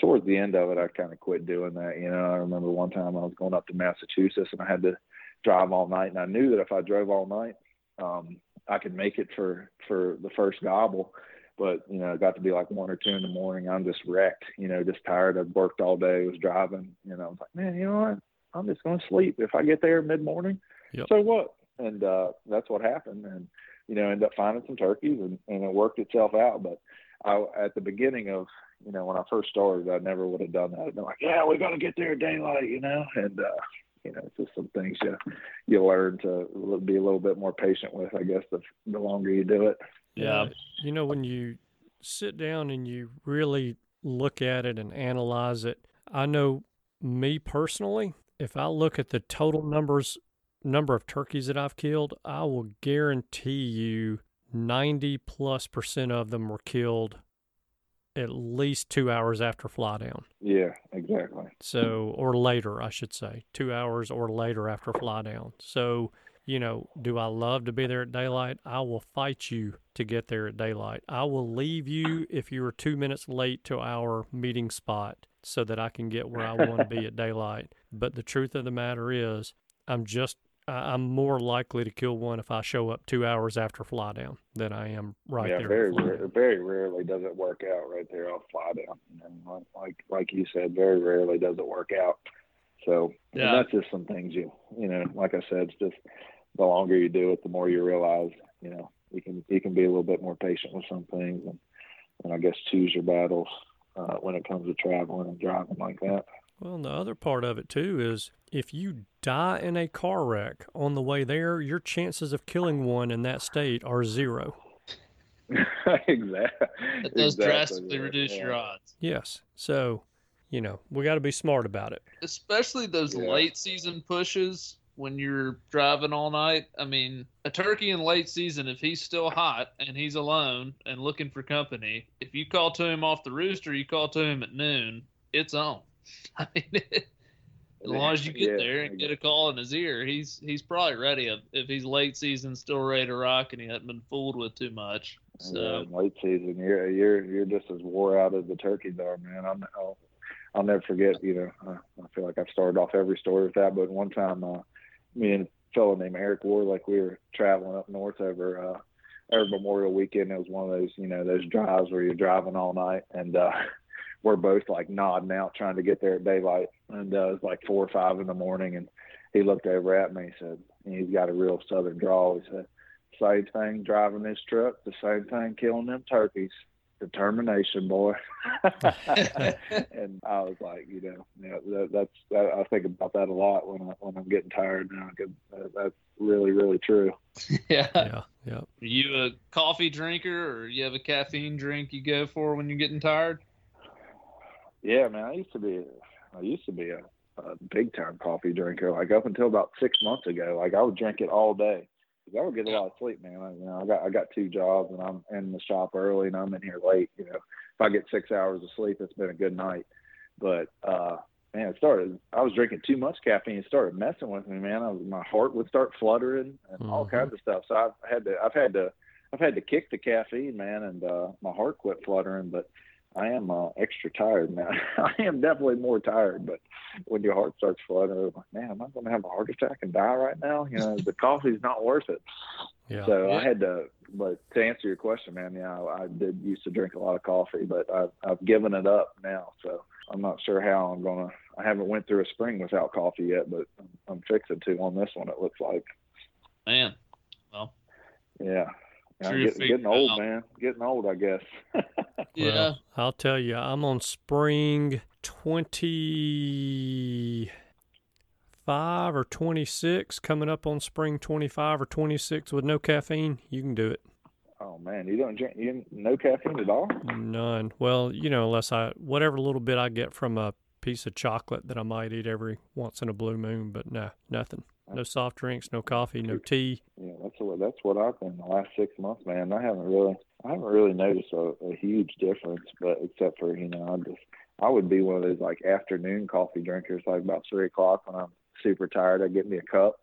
towards the end of it, I kind of quit doing that. You know, I remember one time I was going up to Massachusetts and I had to drive all night, and I knew that if I drove all night, um, I could make it for for the first gobble. But you know, it got to be like one or two in the morning. I'm just wrecked. You know, just tired. I've worked all day. Was driving. You know, I was like, man, you know what? I'm just going to sleep. If I get there mid morning, Yep. so what? And uh, that's what happened. And you know, end up finding some turkeys, and, and it worked itself out. But I, at the beginning of you know, when I first started, I never would have done that. I'd been like, yeah, we got to get there at daylight, you know, and, uh, you know, it's just some things you, you learn to be a little bit more patient with, I guess, the, the longer you do it. Yeah. You know, when you sit down and you really look at it and analyze it, I know me personally, if I look at the total numbers number of turkeys that I've killed, I will guarantee you 90 plus percent of them were killed at least 2 hours after fly down. Yeah, exactly. So, or later, I should say, two hours or later after fly down. So, you know, do I love to be there at daylight? I will fight you to get there at daylight. I will leave you if you are two minutes late to our meeting spot so that I can get where I want to be at daylight. But the truth of the matter is, I'm just, I'm more likely to kill one if I show up two hours after fly down than I am right yeah, there. very, at rare, very rarely does it work out right there off fly down. And like, like, like you said, very rarely does it work out. So Yeah. that's just some things you, you know, like I said, it's just the longer you do it, the more you realize, you know, you can, you can be a little bit more patient with some things and, and I guess choose your battles, uh, when it comes to traveling and driving like that. Well, and the other part of it too is if you die in a car wreck on the way there, your chances of killing one in that state are zero. exactly. it does exactly drastically right, reduce yeah. your odds, Yes. So, you know, we got to be smart about it. especially those Yeah. late season pushes when you're driving all night. I mean, a turkey in late season, if he's still hot and he's alone and looking for company, if you call to him off the rooster, you call to him at noon, it's on. I mean, as long as you get Yeah, there and get a call in his ear, he's he's probably ready. If, if he's late season, still ready to rock, and he hasn't been fooled with too much. Yeah, So in late season, you're you're you're just as wore out as the turkeys are, man. I'm, I'll I'll never forget. You know, I, I feel like I've started off every story with that. But one time, uh, me and a fellow named Eric Warlick, we were traveling up north over uh, over Memorial Weekend. It was one of those, you know, those drives where you're driving all night, and uh, we're both like nodding out trying to get there at daylight. And uh, it was like four or five in the morning, and he looked over at me. and said, and he's got a real southern drawl. He said same thing driving this truck, the same thing killing them turkeys. Determination, boy. and I was like, you know, yeah, that, that's that, I think about that a lot when I when I'm getting tired now. 'cause that- That's really really true. yeah. Yeah. Yeah. Are you a coffee drinker or you have a caffeine drink you go for when you're getting tired? Yeah, man. I used to be. I used to be a, a big time coffee drinker. Like up until about six months ago, like I would drink it all day. I would get a lot of sleep, man. I, you know, I got I got two jobs, and I'm in the shop early, and I'm in here late. You know, if I get six hours of sleep, it's been a good night. But uh, man, it started. I was drinking too much caffeine. It started messing with me, man. I was, my heart would start fluttering and all Mhm. kinds of stuff. So I've had to. I've had to. I've had to kick the caffeine, man, and uh, my heart quit fluttering. But I am uh, extra tired now. I am definitely more tired. But when your heart starts fluttering, I'm like, man, am I going to have a heart attack and die right now? You know, the coffee's not worth it. Yeah. So Yeah. I had to, but to answer your question, man, yeah, I did used to drink a lot of coffee, but I've I've given it up now. So I'm not sure how I'm gonna. I haven't went through a spring without coffee yet, but I'm, I'm fixing to on this one. It looks like, Man, well, yeah. Sure I'm you getting, figure getting old, out. man. Getting old, I guess. yeah. Well, I'll tell you, I'm on spring 25 or 26, coming up on spring 25 or 26 with no caffeine. You can do it. oh man, you don't drink you no caffeine at all? None. Well, you know, unless I, whatever little bit I get from a piece of chocolate that I might eat every once in a blue moon, but no, nothing. No soft drinks, no coffee, no tea. What that's what I've been the last six months, man. I haven't really I haven't really noticed a, a huge difference, but except for you know I just I would be one of those like afternoon coffee drinkers, like about three o'clock when I'm super tired. I get me a cup,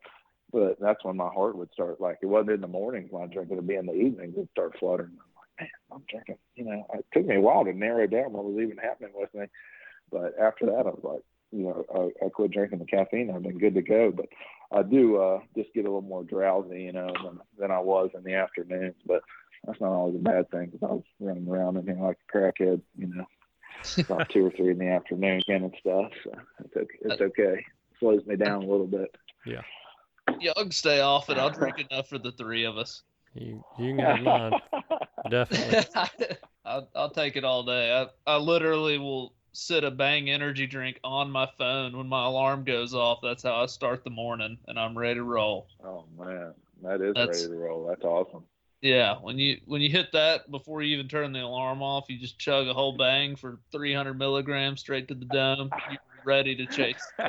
but that's when my heart would start. Like it wasn't in the mornings when I drink it; it'd be in the evenings. It'd start fluttering. I'm like, man, I'm drinking. You know, it took me a while to narrow down what was even happening with me, but after that, I was like, you know, I, I quit drinking the caffeine. I've been good to go, but I do uh, just get a little more drowsy, you know, than, than I was in the afternoons. But that's not always a bad thing because I was running around and being like a crackhead, you know, about two or three in the afternoon and stuff. So it's okay. It's okay. It Slows me down a little bit. Yeah, Yeah, I can stay off it. I'll drink enough for the three of us. You, you can get mine. Definitely. I'll, I'll take it all day. I, I literally will sit a Bang energy drink on my phone when my alarm goes off. That's how I start the morning, and I'm ready to roll. oh man, that is That's- ready to roll. That's awesome. Yeah, when you when you hit that before you even turn the alarm off, you just chug a whole bang for 300 milligrams straight to the dome. You're ready to chase.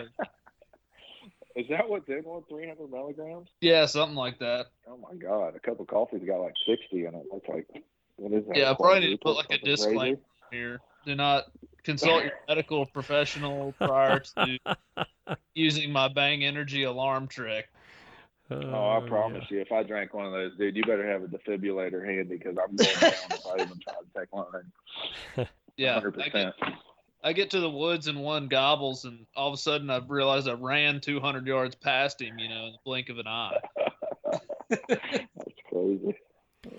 Is that what's in one? 300 milligrams? yeah, something like that. Oh my God! A cup of coffee's got like 60 in it. That's like, what is that? Yeah, I probably need to put like a disclaimer here. Do not consult your medical professional prior to using my Bang Energy alarm trick. Oh, I oh, promise you, if I drank one of those, dude, you better have a defibrillator handy because I'm going down if I even try to take one. Yeah, hundred I get, percent. I get to the woods and one gobbles, and all of a sudden I realize I ran 200 yards past him, you know, in the blink of an eye. That's crazy.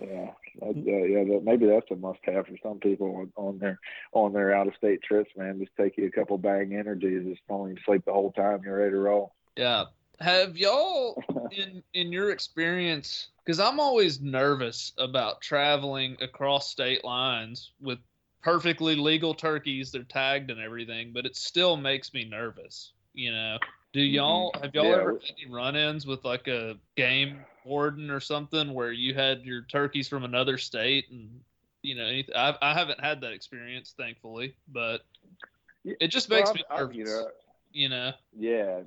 Yeah, that, uh, yeah. That, maybe that's a must-have for some people on, on their on their out-of-state trips. Man, just take you a couple bang energies, just don't even sleep the whole time. You're ready to roll. Yeah. Have y'all in in your experience cuz I'm always nervous about traveling across state lines with perfectly legal turkeys they're tagged and everything but it still makes me nervous you know do y'all have y'all Mm-hmm. Yeah, ever had any run-ins with like a game warden or something where you had your turkeys from another state and you know anything I, I haven't had that experience thankfully but it just Well, makes I've- me I've, you know, you know Yeah,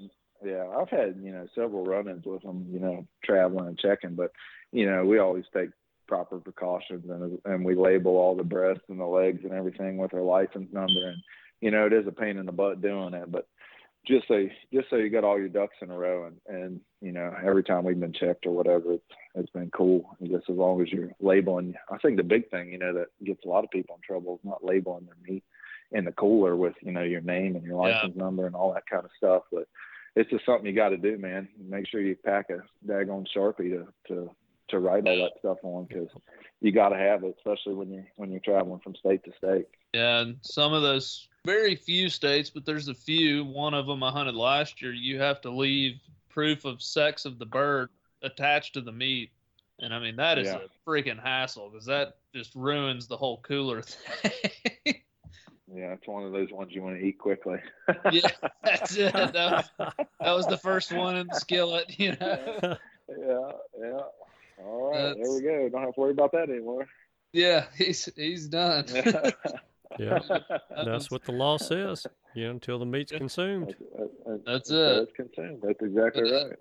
yeah. I've had you know several run-ins with them, you know, traveling and checking, but you know we always take proper precautions and and we label all the breasts and the legs and everything with our license number, and you know it is a pain in the butt doing it, but just so just so you got all your ducks in a row, and and you know every time we've been checked or whatever, it's it's been cool. Just as long as you're labeling, I think the big thing you know that gets a lot of people in trouble is not labeling their meat in the cooler with you know your name and your Yeah. license number and all that kind of stuff, but it's just something you got to do, man. Make sure you pack a daggone sharpie to to to write all that stuff on because you got to have it, especially when you when you're traveling from state to state. Yeah, and some of those very few states, but there's a few. One of them I hunted last year. You have to leave proof of sex of the bird attached to the meat, and I mean that is Yeah. a freaking hassle because that just ruins the whole cooler thing. Yeah, it's one of those ones you want to eat quickly. yeah, that's it. That was, that was the first one in the skillet, you know. yeah, yeah. All right, there we go. Don't have to worry about that anymore. Yeah, he's he's done. Yeah, that's what the law says. You know, until the meat's consumed. That's, That's until it. It's consumed. That's exactly right.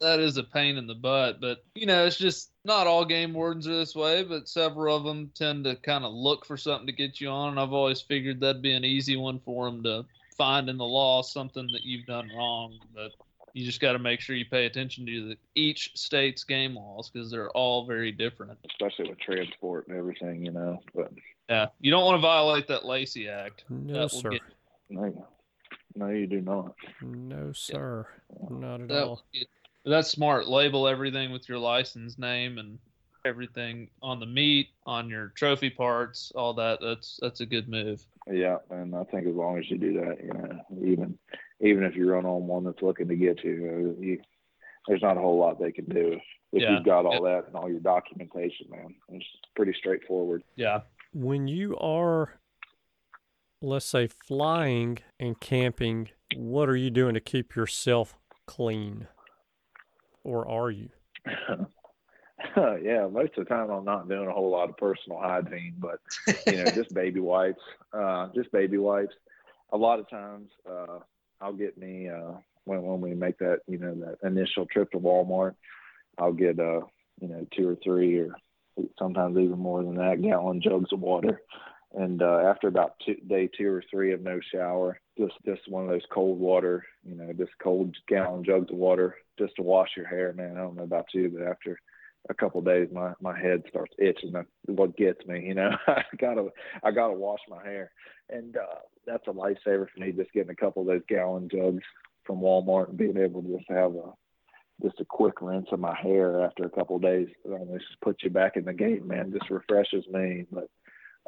that is a pain in the butt. But you know, it's just not all game wardens are this way, but several of them tend to kind of look for something to get you on. And I've always figured that'd be an easy one for them to find in the law something that you've done wrong. But you just got to make sure you pay attention to the, each state's game laws because they're all very different. Especially with transport and everything, you know. But Yeah, you don't want to violate that Lacey Act. No, That sir. get- no, no, you do not. No, sir. Not at That all. get- that's smart. Label everything with your license name and everything on the meat, on your trophy parts, all that. That's that's a good move. Yeah, and I think as long as you do that, you know, even even if you run on one that's looking to get you, uh, you there's not a whole lot they can do if, if Yeah. you've got all that and all your documentation, man. It's pretty straightforward. Yeah. When you are, let's say, flying and camping, what are you doing to keep yourself clean? Or are you? yeah, most of the time I'm not doing a whole lot of personal hygiene, but you know, just baby wipes, uh, just baby wipes. A lot of times, uh, I'll get me uh, when when we make that you know that initial trip to Walmart, I'll get uh, you know two or three or sometimes even more than that gallon jugs of water. And uh, after about two, day two or three of no shower, just just one of those cold water, you know, just cold gallon jugs of water just to wash your hair, man. I don't know about you, but after a couple of days my my head starts itching. That's what gets me you know? I gotta i gotta wash my hair. And uh that's a lifesaver for me just getting a couple of those gallon jugs from walmart and being able to just have a just a quick rinse of my hair after a couple of days. It almost just puts you back in the game man. Just refreshes me. But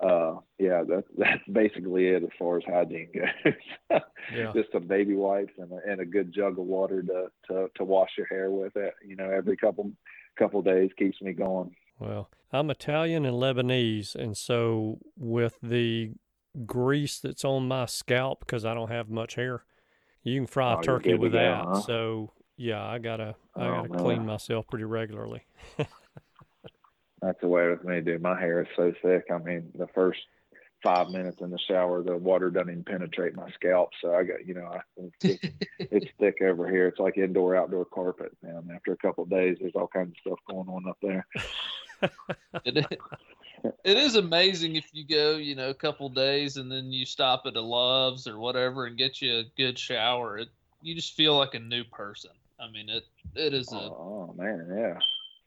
uh yeah that's that's basically it as far as hygiene goes. Yeah. just some baby wipes and a, and a good jug of water to to to wash your hair with it you know every couple couple days keeps me going Well, I'm Italian and Lebanese, and so with the grease that's on my scalp because I don't have much hair, you can fry Oh, a turkey with that. huh? So yeah, I gotta I Oh, gotta man. clean myself pretty regularly. That's the way with me, dude. My hair is so thick. I mean, the first five minutes in the shower, the water doesn't even penetrate my scalp. So I got, you know, I, it's, it's thick over here. It's like indoor outdoor carpet. And after a couple of days, there's all kinds of stuff going on up there. It is, it is amazing if you go, you know, a couple days and then you stop at a Love's or whatever and get you a good shower. It you just feel like a new person. I mean, it it is a Oh, oh man, yeah.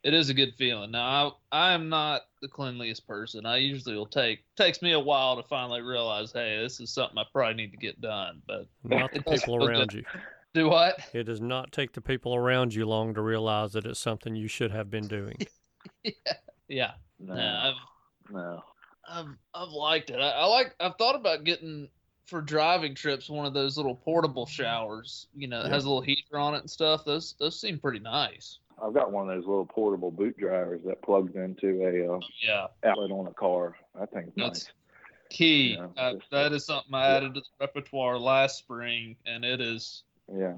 It is a good feeling. Now I I am not the cleanliest person. I usually will take takes me a while to finally realize, hey, this is something I probably need to get done. But Not the people around good. you. do what? It does not take the people around you long to realize that it's something you should have been doing. Yeah, yeah. No, nah, I've no. I've I've liked it. I, I like. I've thought about getting for driving trips one of those little portable showers. You know, that has a little heater on it and stuff. Those those seem pretty nice. I've got one of those little portable boot dryers that plugs into a uh, Yeah, outlet on a car. I think That's- nice. key. Yeah, Uh, just, that is something I yeah. added to the repertoire last spring, and it is Yeah.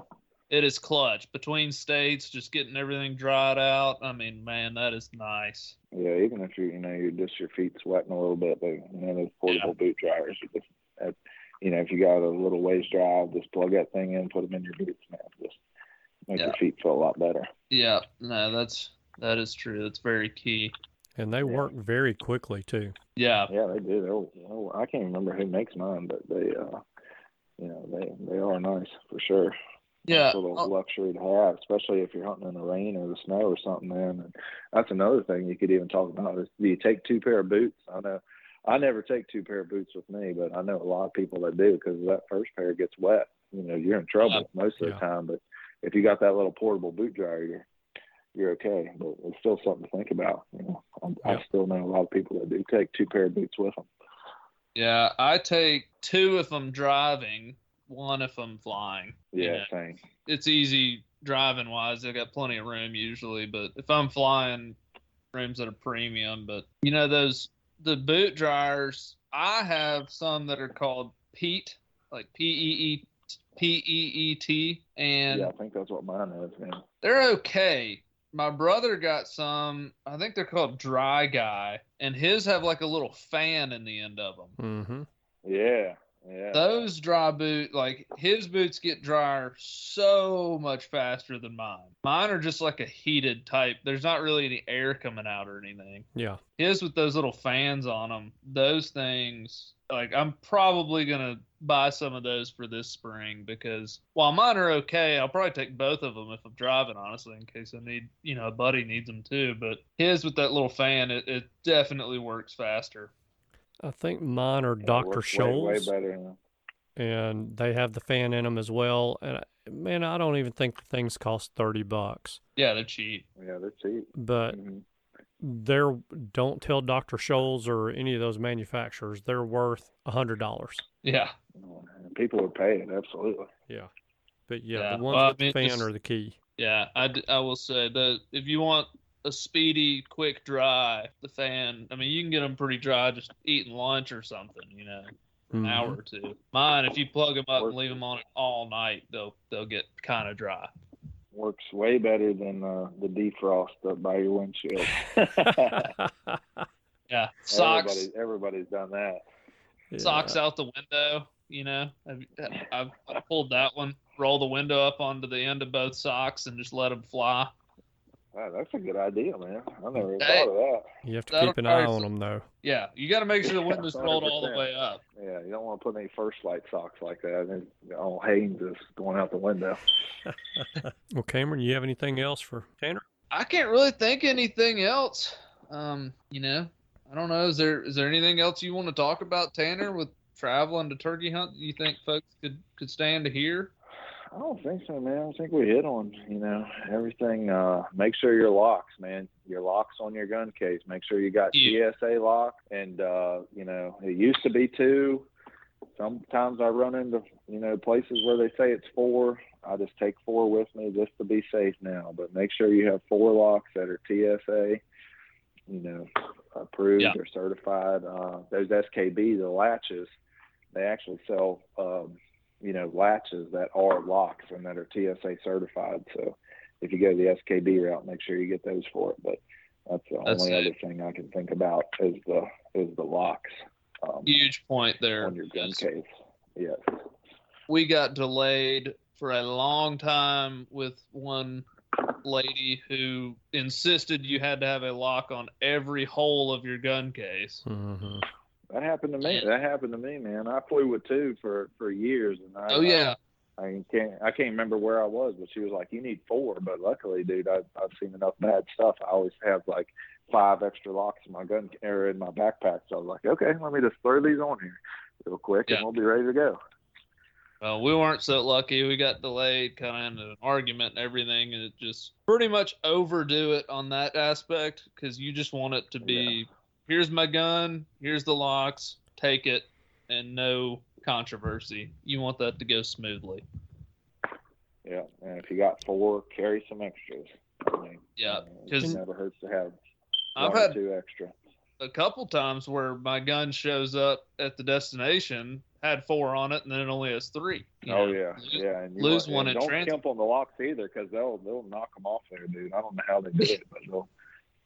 it is clutch between states. Just getting everything dried out. I mean, man, that is nice. Yeah, even if you you know you're just your feet sweating a little bit, but you know those portable boot dryers, you just uh, you know if you got a little ways drive, just plug that thing in, put them in your boots, man. Just make Yeah. your feet feel a lot better. Yeah, no, that's that is true. That's very key. And they work very quickly too. Yeah, Yeah, they do. They're, I can't remember who makes mine, but they uh you know they they are nice for sure. yeah. It's a little Oh, luxury to have, especially if you're hunting in the rain or the snow or something, man. And that's another thing you could even talk about is do you take two pair of boots? I know I never take two pair of boots with me, but I know a lot of people that do because that first pair gets wet. You know, you're in trouble most of Yeah. the time. But if you got that little portable boot dryer, you're you're okay. But it's still something to think about. You know, I, Yeah. I still know a lot of people that do take two pair of boots with them. Yeah, I take two if I'm driving, one if I'm flying. you Yeah, know. same. it's easy driving wise. I got plenty of room usually, but if I'm flying, room's at a premium. But you know those the boot dryers. I have some that are called PEET, like P E E P E E T, and yeah, I think that's what mine is, man. they're okay. My brother got some. I think they're called Dry Guy, and his have like a little fan in the end of them. Mm-hmm. Yeah, yeah. Those dry boot, like his boots get drier so much faster than mine. Mine are just like a heated type. There's not really any air coming out or anything. Yeah. His with those little fans on them, those things, like I'm probably gonna buy some of those for this spring because while mine are okay, I'll probably take both of them if I'm driving, honestly, in case I need, you know, a buddy needs them too. But his with that little fan, it, it definitely works faster. I think mine are Yeah, Dr. works way, way Scholl's, better and they have the fan in them as well. And I, man, I don't even think the things cost 30 bucks. Yeah, they're cheap. yeah, they're cheap. But Mhm. They're, don't tell Dr. Scholl's or any of those manufacturers, they're worth a $100. Yeah. People are paying absolutely. Yeah, But yeah, Yeah, the ones well, I with the fan are the key. Yeah, I, d- I will say that if you want a speedy, quick dry, the fan, I mean, you can get them pretty dry just eating lunch or something, you know, for an Mhm. hour or two. Mine, if you plug them up and leave them on it all night, they'll they'll get kind of dry. Works way better than uh, the defrost up by your windshield. Yeah, socks Everybody, everybody's done that. socks Yeah. out the window. You know, I've, I've, I've pulled that one, roll the window up onto the end of both socks, and just let them fly. Wow, that's a good idea, man. I never Hey. thought of that. You have to That'll keep an eye probably- on them, though. Yeah, you got to make sure the window's rolled all the way up. Yeah, you don't want to put any First Lite socks like that. And all Hanes is going out the window. Well, Cameron, you have anything else for Tanner? I can't really think anything else. Um, you know, I don't know. Is there is there anything else you want to talk about, Tanner, with traveling to turkey hunt? that You think folks could could stand to hear? I don't think so, man. I think we hit on, you know, everything. Uh, make sure your locks, man. Your locks on your gun case. Make sure you got Yeah. TSA lock. And, uh, you know, it used to be two. Sometimes I run into, you know, places where they say it's four. I just take four with me just to be safe now. But make sure you have four locks that are TSA, you know, approved Yeah. or certified. Uh, those SKB, the latches, they actually sell, um, you know, latches that are locks and that are TSA certified. So if you go the SKB route, make sure you get those for it. But that's the That's only it. other thing I can think about is the is the locks um, Huge point there. on your gun is case. Yes. We got delayed for a long time with one lady who insisted you had to have a lock on every hole of your gun case. Mm-hmm. That happened to me. Yeah. That happened to me, man. I flew with two for for years, and I, Oh yeah, I, I can't I can't remember where I was, but she was like, "You need four. But luckily, dude, I've I've seen enough bad stuff. I always have like five extra locks in my gun or in my backpack. So I was like, okay, let me just throw these on here real quick, Yeah. and we'll be ready to go. Well, we weren't so lucky. We got delayed, kind of into an argument and everything, and it just pretty much overdo it on that aspect because you just want it to be, here's my gun, here's the locks, take it, and no controversy. You want that to go smoothly. Yeah, and if you got four, carry some extras. I mean, Yeah, uh, it never hurts to have I've had two extra. a couple times where my gun shows up at the destination, had four on it, and then it only has three. Oh know. yeah, Lose- yeah. And you lose want- one and in don't transit. on the locks either, because they'll they'll knock them off there, dude. I don't know how they do it, but they'll,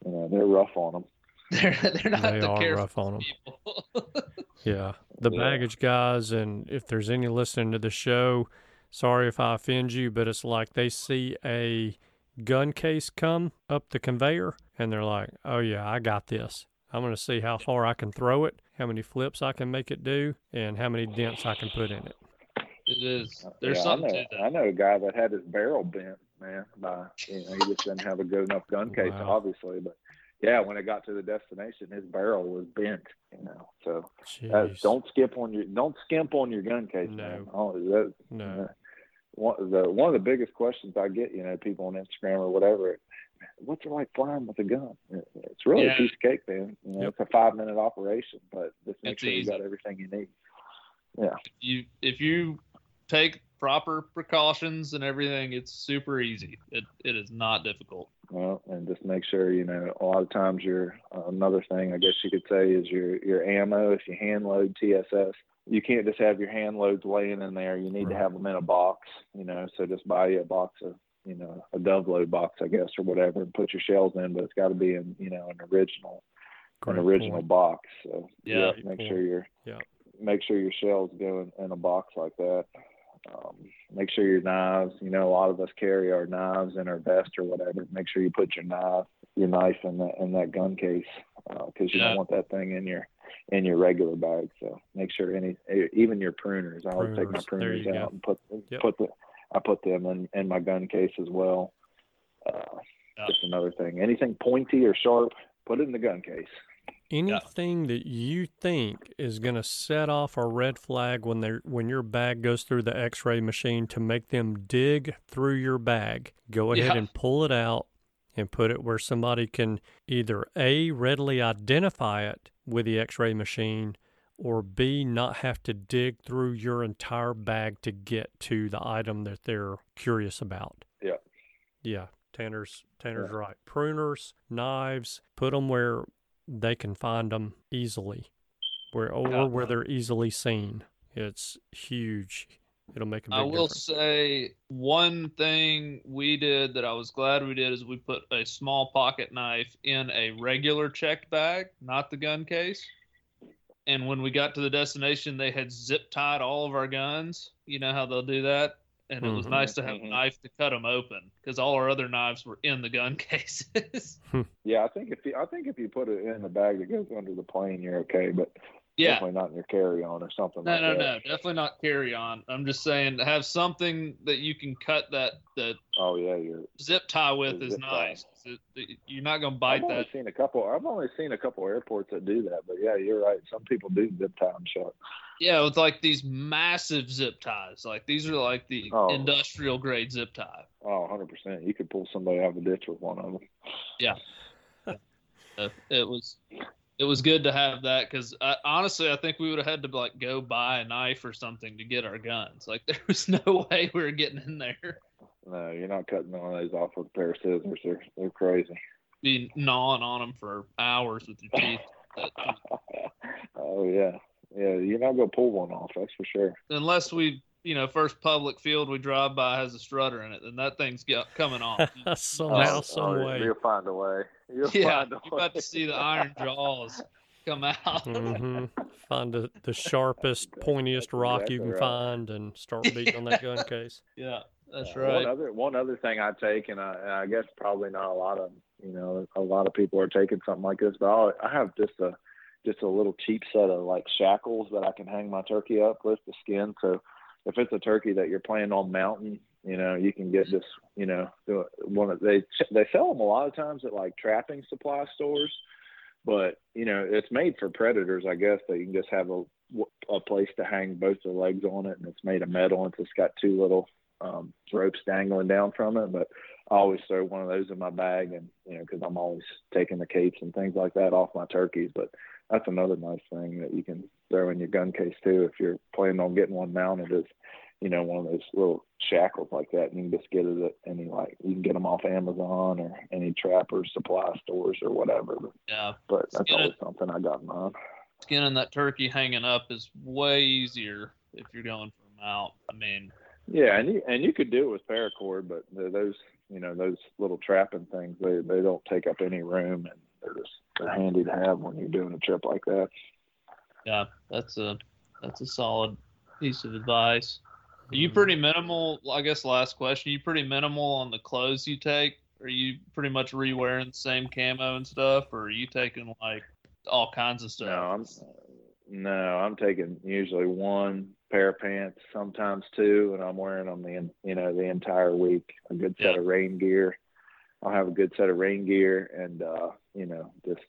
you know, they're rough on them. They're, they're not They the are careful rough on 'em. people. Yeah. The Yeah. baggage guys, and if there's any listening to the show, sorry if I offend you, but it's like they see a gun case come up the conveyor and they're like, oh, yeah, I got this. I'm going to see how far I can throw it, how many flips I can make it do, and how many dents I can put in it. It is. There's yeah, something I know, to that. I know a guy that had his barrel bent, man. By you know, he just didn't have a good enough gun case, Wow. obviously. But yeah, when it got to the destination, his barrel was bent. You know, so uh, don't skip on your don't skimp on your gun case, No. man. Oh, that, No. one the one of the biggest questions I get, you know, people on Instagram or whatever, what's it like flying with a gun? It's really Yeah. a piece of cake, man. You know, Yep. it's a five minute operation, but just make It's sure you got everything you need. Yeah, you if you take proper precautions and everything, it's super easy. It it is not difficult. Well, and just make sure you know. A lot of times, your uh, another thing I guess you could say is your your ammo. If you hand load TSS, you can't just have your hand loads laying in there. You need to have them in a box. You know, so just buy you a box of you know a dove load box, I guess, or whatever, and put your shells in. But it's got to be in you know an original Great an original point. box. So Yeah. make sure you're Yeah. make sure your shells go in, in a box like that. Um, make sure your knives. You know, a lot of us carry our knives in our vest or whatever. Make sure you put your knife your knife in that in that gun case because uh, you Yeah. don't want that thing in your in your regular bag. So make sure any even your pruners. I always take my Pruners, you go. out and put Yep. put the I put them in in my gun case as well. Uh, Yeah. Just another thing. Anything pointy or sharp, put it in the gun case. Anything that you think is going to set off a red flag when they when your bag goes through the X-ray machine to make them dig through your bag, go ahead Yeah. and pull it out and put it where somebody can either A readily identify it with the X-ray machine or B not have to dig through your entire bag to get to the item that they're curious about. Yeah. Yeah, Tanner's Tanner's Yeah. right. Pruners, knives, put them where they can find them easily, where or Yeah. where uh-huh. they're easily seen. It's huge. It'll make a big I will difference. say one thing we did that I was glad we did is we put a small pocket knife in a regular checked bag, not the gun case. And when we got to the destination, they had zip tied all of our guns. You know how they'll do that? And it was Mhm. nice to have a Mhm. knife to cut them open because all our other knives were in the gun cases. Yeah, I think if you I think if you put it in the bag that goes under the plane, you're okay. But yeah. definitely not in your carry on or something No, like no, that. no, definitely not carry on. I'm just saying have something that you can cut that that Oh yeah, you're. zip tie with is nice. It- it- you're not gonna bite I've only that. seen a couple. I've only seen a couple airports that do that. But yeah, you're right. Some people do zip tie them shut. Yeah, with like these massive zip ties. Like these are like the Oh. industrial grade zip tie. Oh, 100 percent. You could pull somebody out of a ditch with one of them. Uh, it was it was good to have that because honestly, I think we would have had to like go buy a knife or something to get our guns. Like there was no way we were getting in there. No, you're not cutting one of those off with a pair of scissors. They're they're crazy. Be gnawing on them for hours with your teeth. Oh yeah, yeah. You're not gonna pull one off. That's for sure. unless we, you know, first public field we drive by has a strutter in it, then that thing's got, coming off. Somehow, Oh, some oh, way. You'll find a way. You'll yeah, find a you're about to see the iron jaws come out. mm-hmm. Find the, the sharpest, pointiest That's rock you can right. find and start beating on that gun case. yeah, that's Uh, right. One other one other thing I take, and I, and I guess probably not a lot of you know a lot of people are taking something like this, but I'll, I have just a just a little cheap set of like shackles that I can hang my turkey up with the skin. So if it's a turkey that you're planning on mounting, you know you can get this you know one of they they sell them a lot of times at like trapping supply stores. But you know, it's made for predators. I guess that you can just have a a place to hang both the legs on it, and it's made of metal. And it's got two little um, ropes dangling down from it. But I always throw one of those in my bag, and you know, because I'm always taking the capes and things like that off my turkeys. But that's another nice thing that you can throw in your gun case too if you're planning on getting one mounted. Is you know one of those little shackles like that, and you can just get it at any like you can get them off Amazon or any trapper supply stores or whatever. But, Yeah, but that's Skin it. always something I got in mind. skinning that turkey hanging up is way easier if you're going for a mount. I mean, Yeah, and you and you could do it with paracord, but those you know those little trapping things they they don't take up any room and they're just they're handy to have when you're doing a trip like that. yeah, that's a that's a solid piece of advice. Are you Mhm. pretty minimal? I guess last question. you pretty minimal on the clothes you take? Are you pretty much re-wearing the same camo and stuff, or are you taking like all kinds of stuff? No, I'm no, I'm taking usually one pair of pants, sometimes two, and I'm wearing them the you know the entire week. A good set Yeah. of rain gear. I'll have a good set of rain gear, and uh, you know just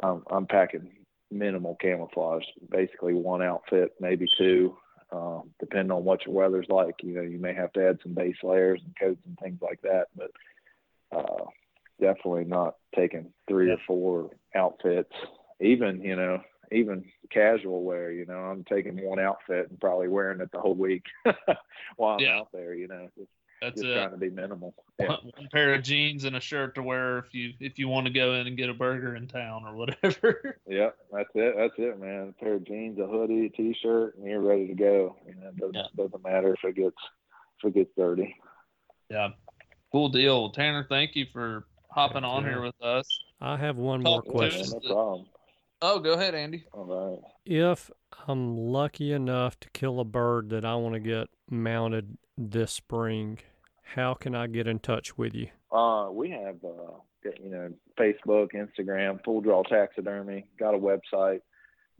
I'm I'm packing minimal camouflage, basically one outfit, maybe two, um, depending on what your weather's like. You know, you may have to add some base layers and coats and things like that, but uh, definitely not taking three or four outfits. Even you know, even casual wear. You know, I'm taking one outfit and probably wearing it the whole week while I'm Yeah. out there. You know, just, That's just it. trying to be minimal. Yeah. One, one pair of jeans and a shirt to wear if you if you want to go in and get a burger in town or whatever. Yeah, that's it. That's it, man. A pair of jeans, a hoodie, a t-shirt, and you're ready to go. You know, it doesn't Yeah. doesn't matter if it gets if it gets dirty. yeah, cool deal, Tanner. Thank you for hopping on Yeah. here with us. I have one more Talk to Yeah, us. question. no problem. Oh, go ahead, Andy. All right. If I'm lucky enough to kill a bird that I want to get mounted this spring, how can I get in touch with you? Uh, we have, uh, you know, Facebook, Instagram, Full Draw Taxidermy, got a website.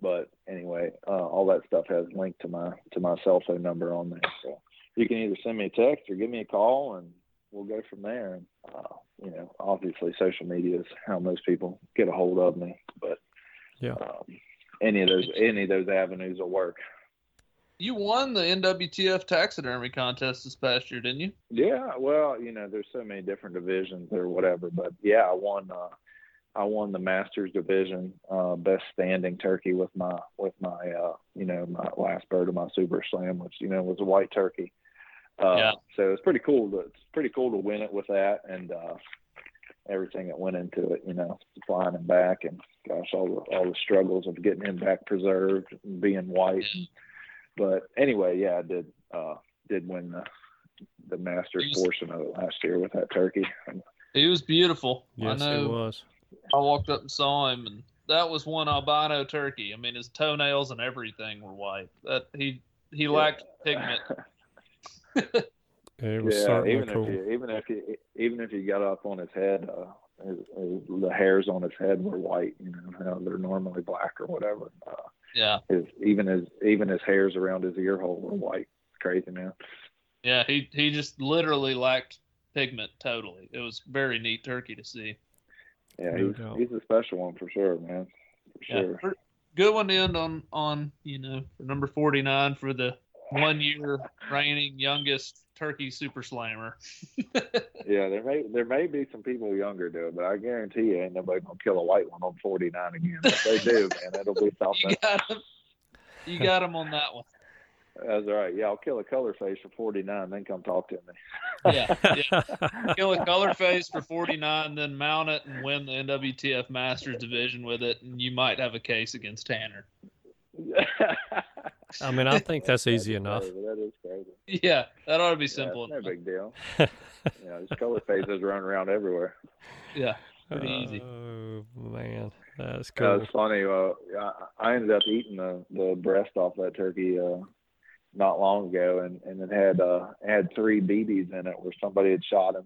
But anyway, uh, all that stuff has linked to my to my cell phone number on there. So you can either send me a text or give me a call, and we'll go from there. And uh, you know, obviously, social media is how most people get a hold of me. But Yeah. um, any of those any of those avenues will work. You won the NWTF taxidermy contest this past year, didn't you? Yeah, well, you know, there's so many different divisions or whatever, but yeah, I won. Uh, I won the Masters division, uh, best standing turkey with my with my uh, you know my last bird of my Super Slam, which you know was a white turkey. Uh, Yeah. So it's pretty cool. To, it's pretty cool to win it with that and uh, everything that went into it. You know, flying him back and gosh, all the all the struggles of getting him back preserved and being white. But anyway, yeah, I did uh, did win the the Masters Yes. portion of it last year with that turkey. And It was beautiful. Yes, I know. it was. I walked up and saw him, and that was one albino turkey. I mean, his toenails and everything were white. That he he lacked pigment. It was yeah, certainly even cool. if you even if you even if you got up on his head, uh, his, his, the hairs on his head were white. You know how they're normally black or whatever. Uh, Yeah, his even his even his hairs around his ear hole were white. It's crazy, man. yeah. He he just literally lacked pigment totally. It was very neat turkey to see. Yeah, No he's doubt. he's a special one for sure, man. For Yeah, sure. for- good one to end on on you know number forty nine for the one year reigning youngest turkey super slammer. Yeah, there may there may be some people younger do it, but I guarantee you ain't nobody gonna kill a white one on forty nine again. If they do, man, it'll be You something. got him. You got him on that one. That's all right. Yeah, I'll kill a color phase for forty nine, then come talk to me. Yeah, yeah. Kill a color phase for 49, then mount it and win the NWTF Masters division with it, and you might have a case against Tanner. I mean, I think that's easy That's enough. crazy. That is crazy. Yeah, that ought to be simple. it's no big deal. Yeah, these color phases run around everywhere. Yeah, pretty easy. Oh man, that's Uh, cool. it's funny. Uh, I, I ended up eating the, the breast off that turkey uh, not long ago, and, and it had uh, it had three BBs in it where somebody had shot him.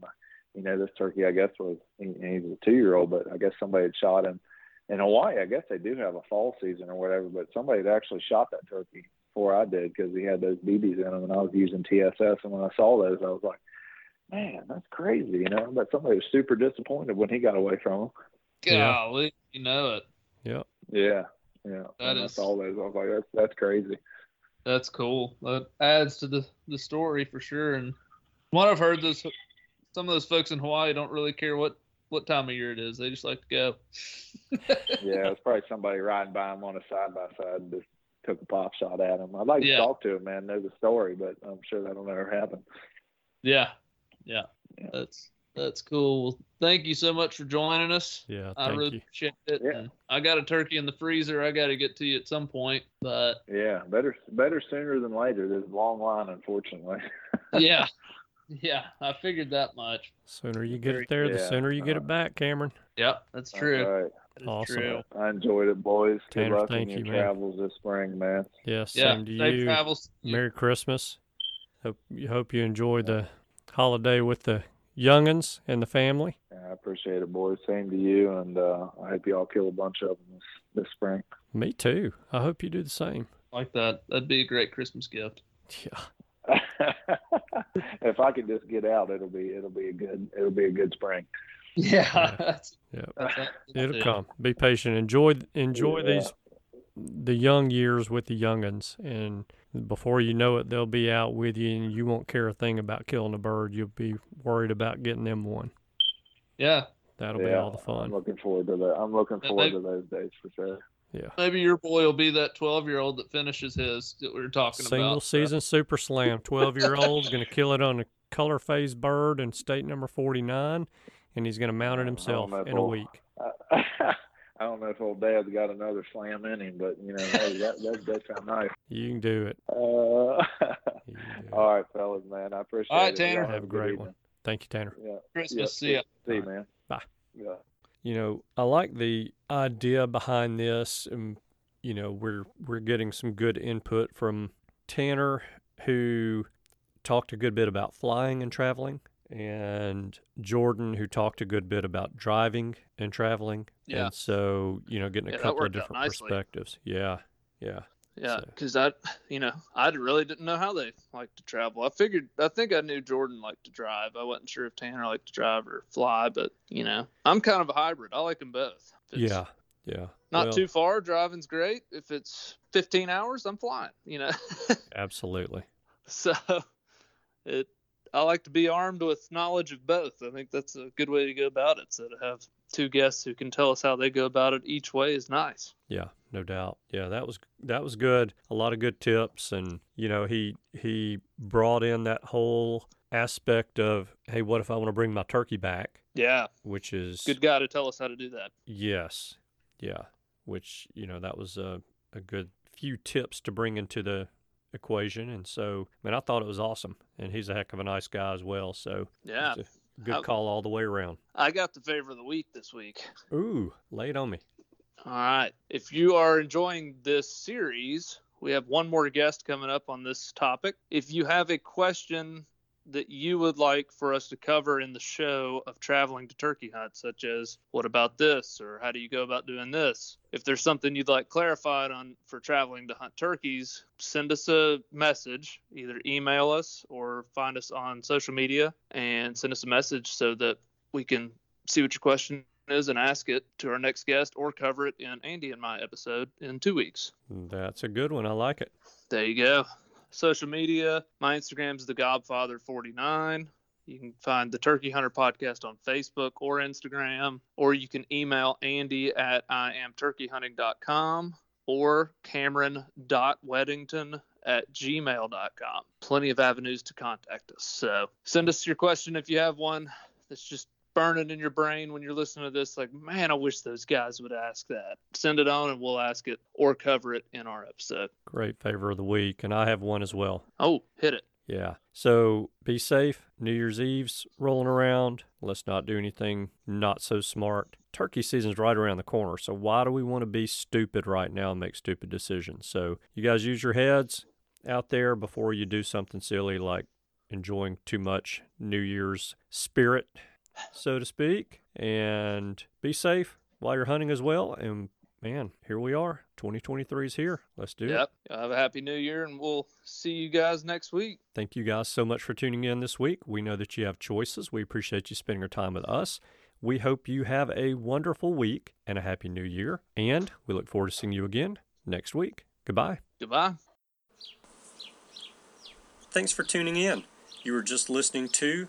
You know, this turkey, I guess, was he, he was a two year old, but I guess somebody had shot him. In Hawaii, I guess they do have a fall season or whatever, but somebody had actually shot that turkey before I did because he had those BBs in him, and I was using TSS. And when I saw those, I was like, man, that's crazy, you know. But somebody was super disappointed when he got away from him. Yeah. Golly, you know it. Yep. Yeah, yeah. That and I saw those. I was like, that's that's crazy. That's cool. That adds to the, the story for sure. And what I've heard, those some of those folks in Hawaii don't really care what, what time of year it is. They just like to go. Yeah, it's probably somebody riding by him on a side by side just took a pop shot at him. I'd like Yeah. to talk to him, man, know the story, but I'm sure that'll never happen. Yeah, yeah. Yeah. That's that's cool. Well, thank you so much for joining us. Yeah, I thank really you. appreciate it. Yeah. And I got a turkey in the freezer. I got to get to you at some point, but Yeah, better better sooner than later. There's a long line, unfortunately. yeah, yeah, I figured that much. Sooner you get it there, the sooner you get uh, it back, Cameron. Yeah, that's All true. Right. That is Awesome. true. I enjoyed it, boys. Good luck thank in your you, man. travels this spring, man. Yes, Yeah, same to safe you. travels. Merry Christmas. Hope you hope you enjoy the holiday with the youngins and the family. Yeah, I appreciate it, boys. Same to you, and uh, I hope you all kill a bunch of them this, this spring. Me too. I hope you do the same. Like that. That'd be a great Christmas gift. Yeah. if I could just get out, it'll be it'll be a good it'll be a good spring. Yeah, Yeah. that's, that's It'll come. Be patient. Enjoy enjoy Yeah. these the young years with the youngins and before you know it they'll be out with you and you won't care a thing about killing a bird. You'll be worried about getting them one. Yeah, That'll be all the fun. I'm looking forward to that. I'm looking Yeah, forward they- to those days for sure. Yeah. maybe your boy will be that 12 year old that finishes his that we were talking Single about. Single season super slam. 12 year old going to kill it on a color phase bird in state number 49 and he's going to mount it himself know if in a he'll- week. I don't know if old Dad's got another slam in him, but you know hey, that that that sound nice. You can do it. Uh, can do it. all right, fellas, man, I appreciate All right, it. Tanner. Y'all Have a good great evening. one. Thank you, Tanner. Yeah. Christmas. yeah, See ya. See you, man. Bye. Yeah. you know, I like the idea behind this, and you know, we're we're getting some good input from Tanner, who talked a good bit about flying and traveling, and Jordan, who talked a good bit about driving and traveling. Yeah. And so, you know, getting a Yeah, couple of different perspectives. Yeah. Yeah. Yeah, So- because I, you know, I really didn't know how they like to travel. I figured, I think I knew Jordan liked to drive. I wasn't sure if Tanner liked to drive or fly, but you know, I'm kind of a hybrid. I like them both. Yeah. Yeah. Not Well, too far, driving's great. If it's 15 hours, I'm flying. You know, Absolutely. so it. I like to be armed with knowledge of both. I think that's a good way to go about it. So to have two guests who can tell us how they go about it each way is nice. Yeah, no doubt. Yeah, that was that was good. A lot of good tips and you know, he he brought in that whole aspect of, hey, what if I want to bring my turkey back? Yeah, Which is good guy to tell us how to do that. Yes. Yeah. Which, you know, that was a, a good few tips to bring into the equation. And so, I mean, I thought it was awesome. And he's a heck of a nice guy as well. So, Yeah. good How- call all the way around. I got the favor of the week this week. Ooh, lay it on me. All right. If you are enjoying this series, we have one more guest coming up on this topic. If you have a question that you would like for us to cover in the show of traveling to turkey hunt, such as what about this or how do you go about doing this? If there's something you'd like clarified on for traveling to hunt turkeys, send us a message, either email us or find us on social media and send us a message so that we can see what your question is and ask it to our next guest or cover it in Andy and my episode in two weeks. That's a good one. I like it. There you go. Social media. My Instagram is the Godfather49. You can find the Turkey Hunter podcast on Facebook or Instagram, or you can email Andy at iamturkeyhunting.com or cameron.weddington at gmail.com. Plenty of avenues to contact us. So send us your question if you have one that's just burning in your brain when you're listening to this like man i wish those guys would ask that send it on and we'll ask it or cover it in our episode Great favor of the week. And I have one as well. oh hit it Yeah. So be safe. New Year's Eve's rolling around. Let's not do anything not so smart. Turkey season's right around the corner. So why do we want to be stupid right now and make stupid decisions? So you guys use your heads out there before you do something silly like enjoying too much New Year's spirit, so to speak. And be safe while you're hunting as well. And man, here we are. 2023 is here. Let's do it. Yep. Have a happy new year, and we'll see you guys next week. Thank you guys so much for tuning in this week. We know that you have choices. We appreciate you spending your time with us. We hope you have a wonderful week and a happy new year. And we look forward to seeing you again next week. Goodbye. Goodbye. Thanks for tuning in. You were just listening to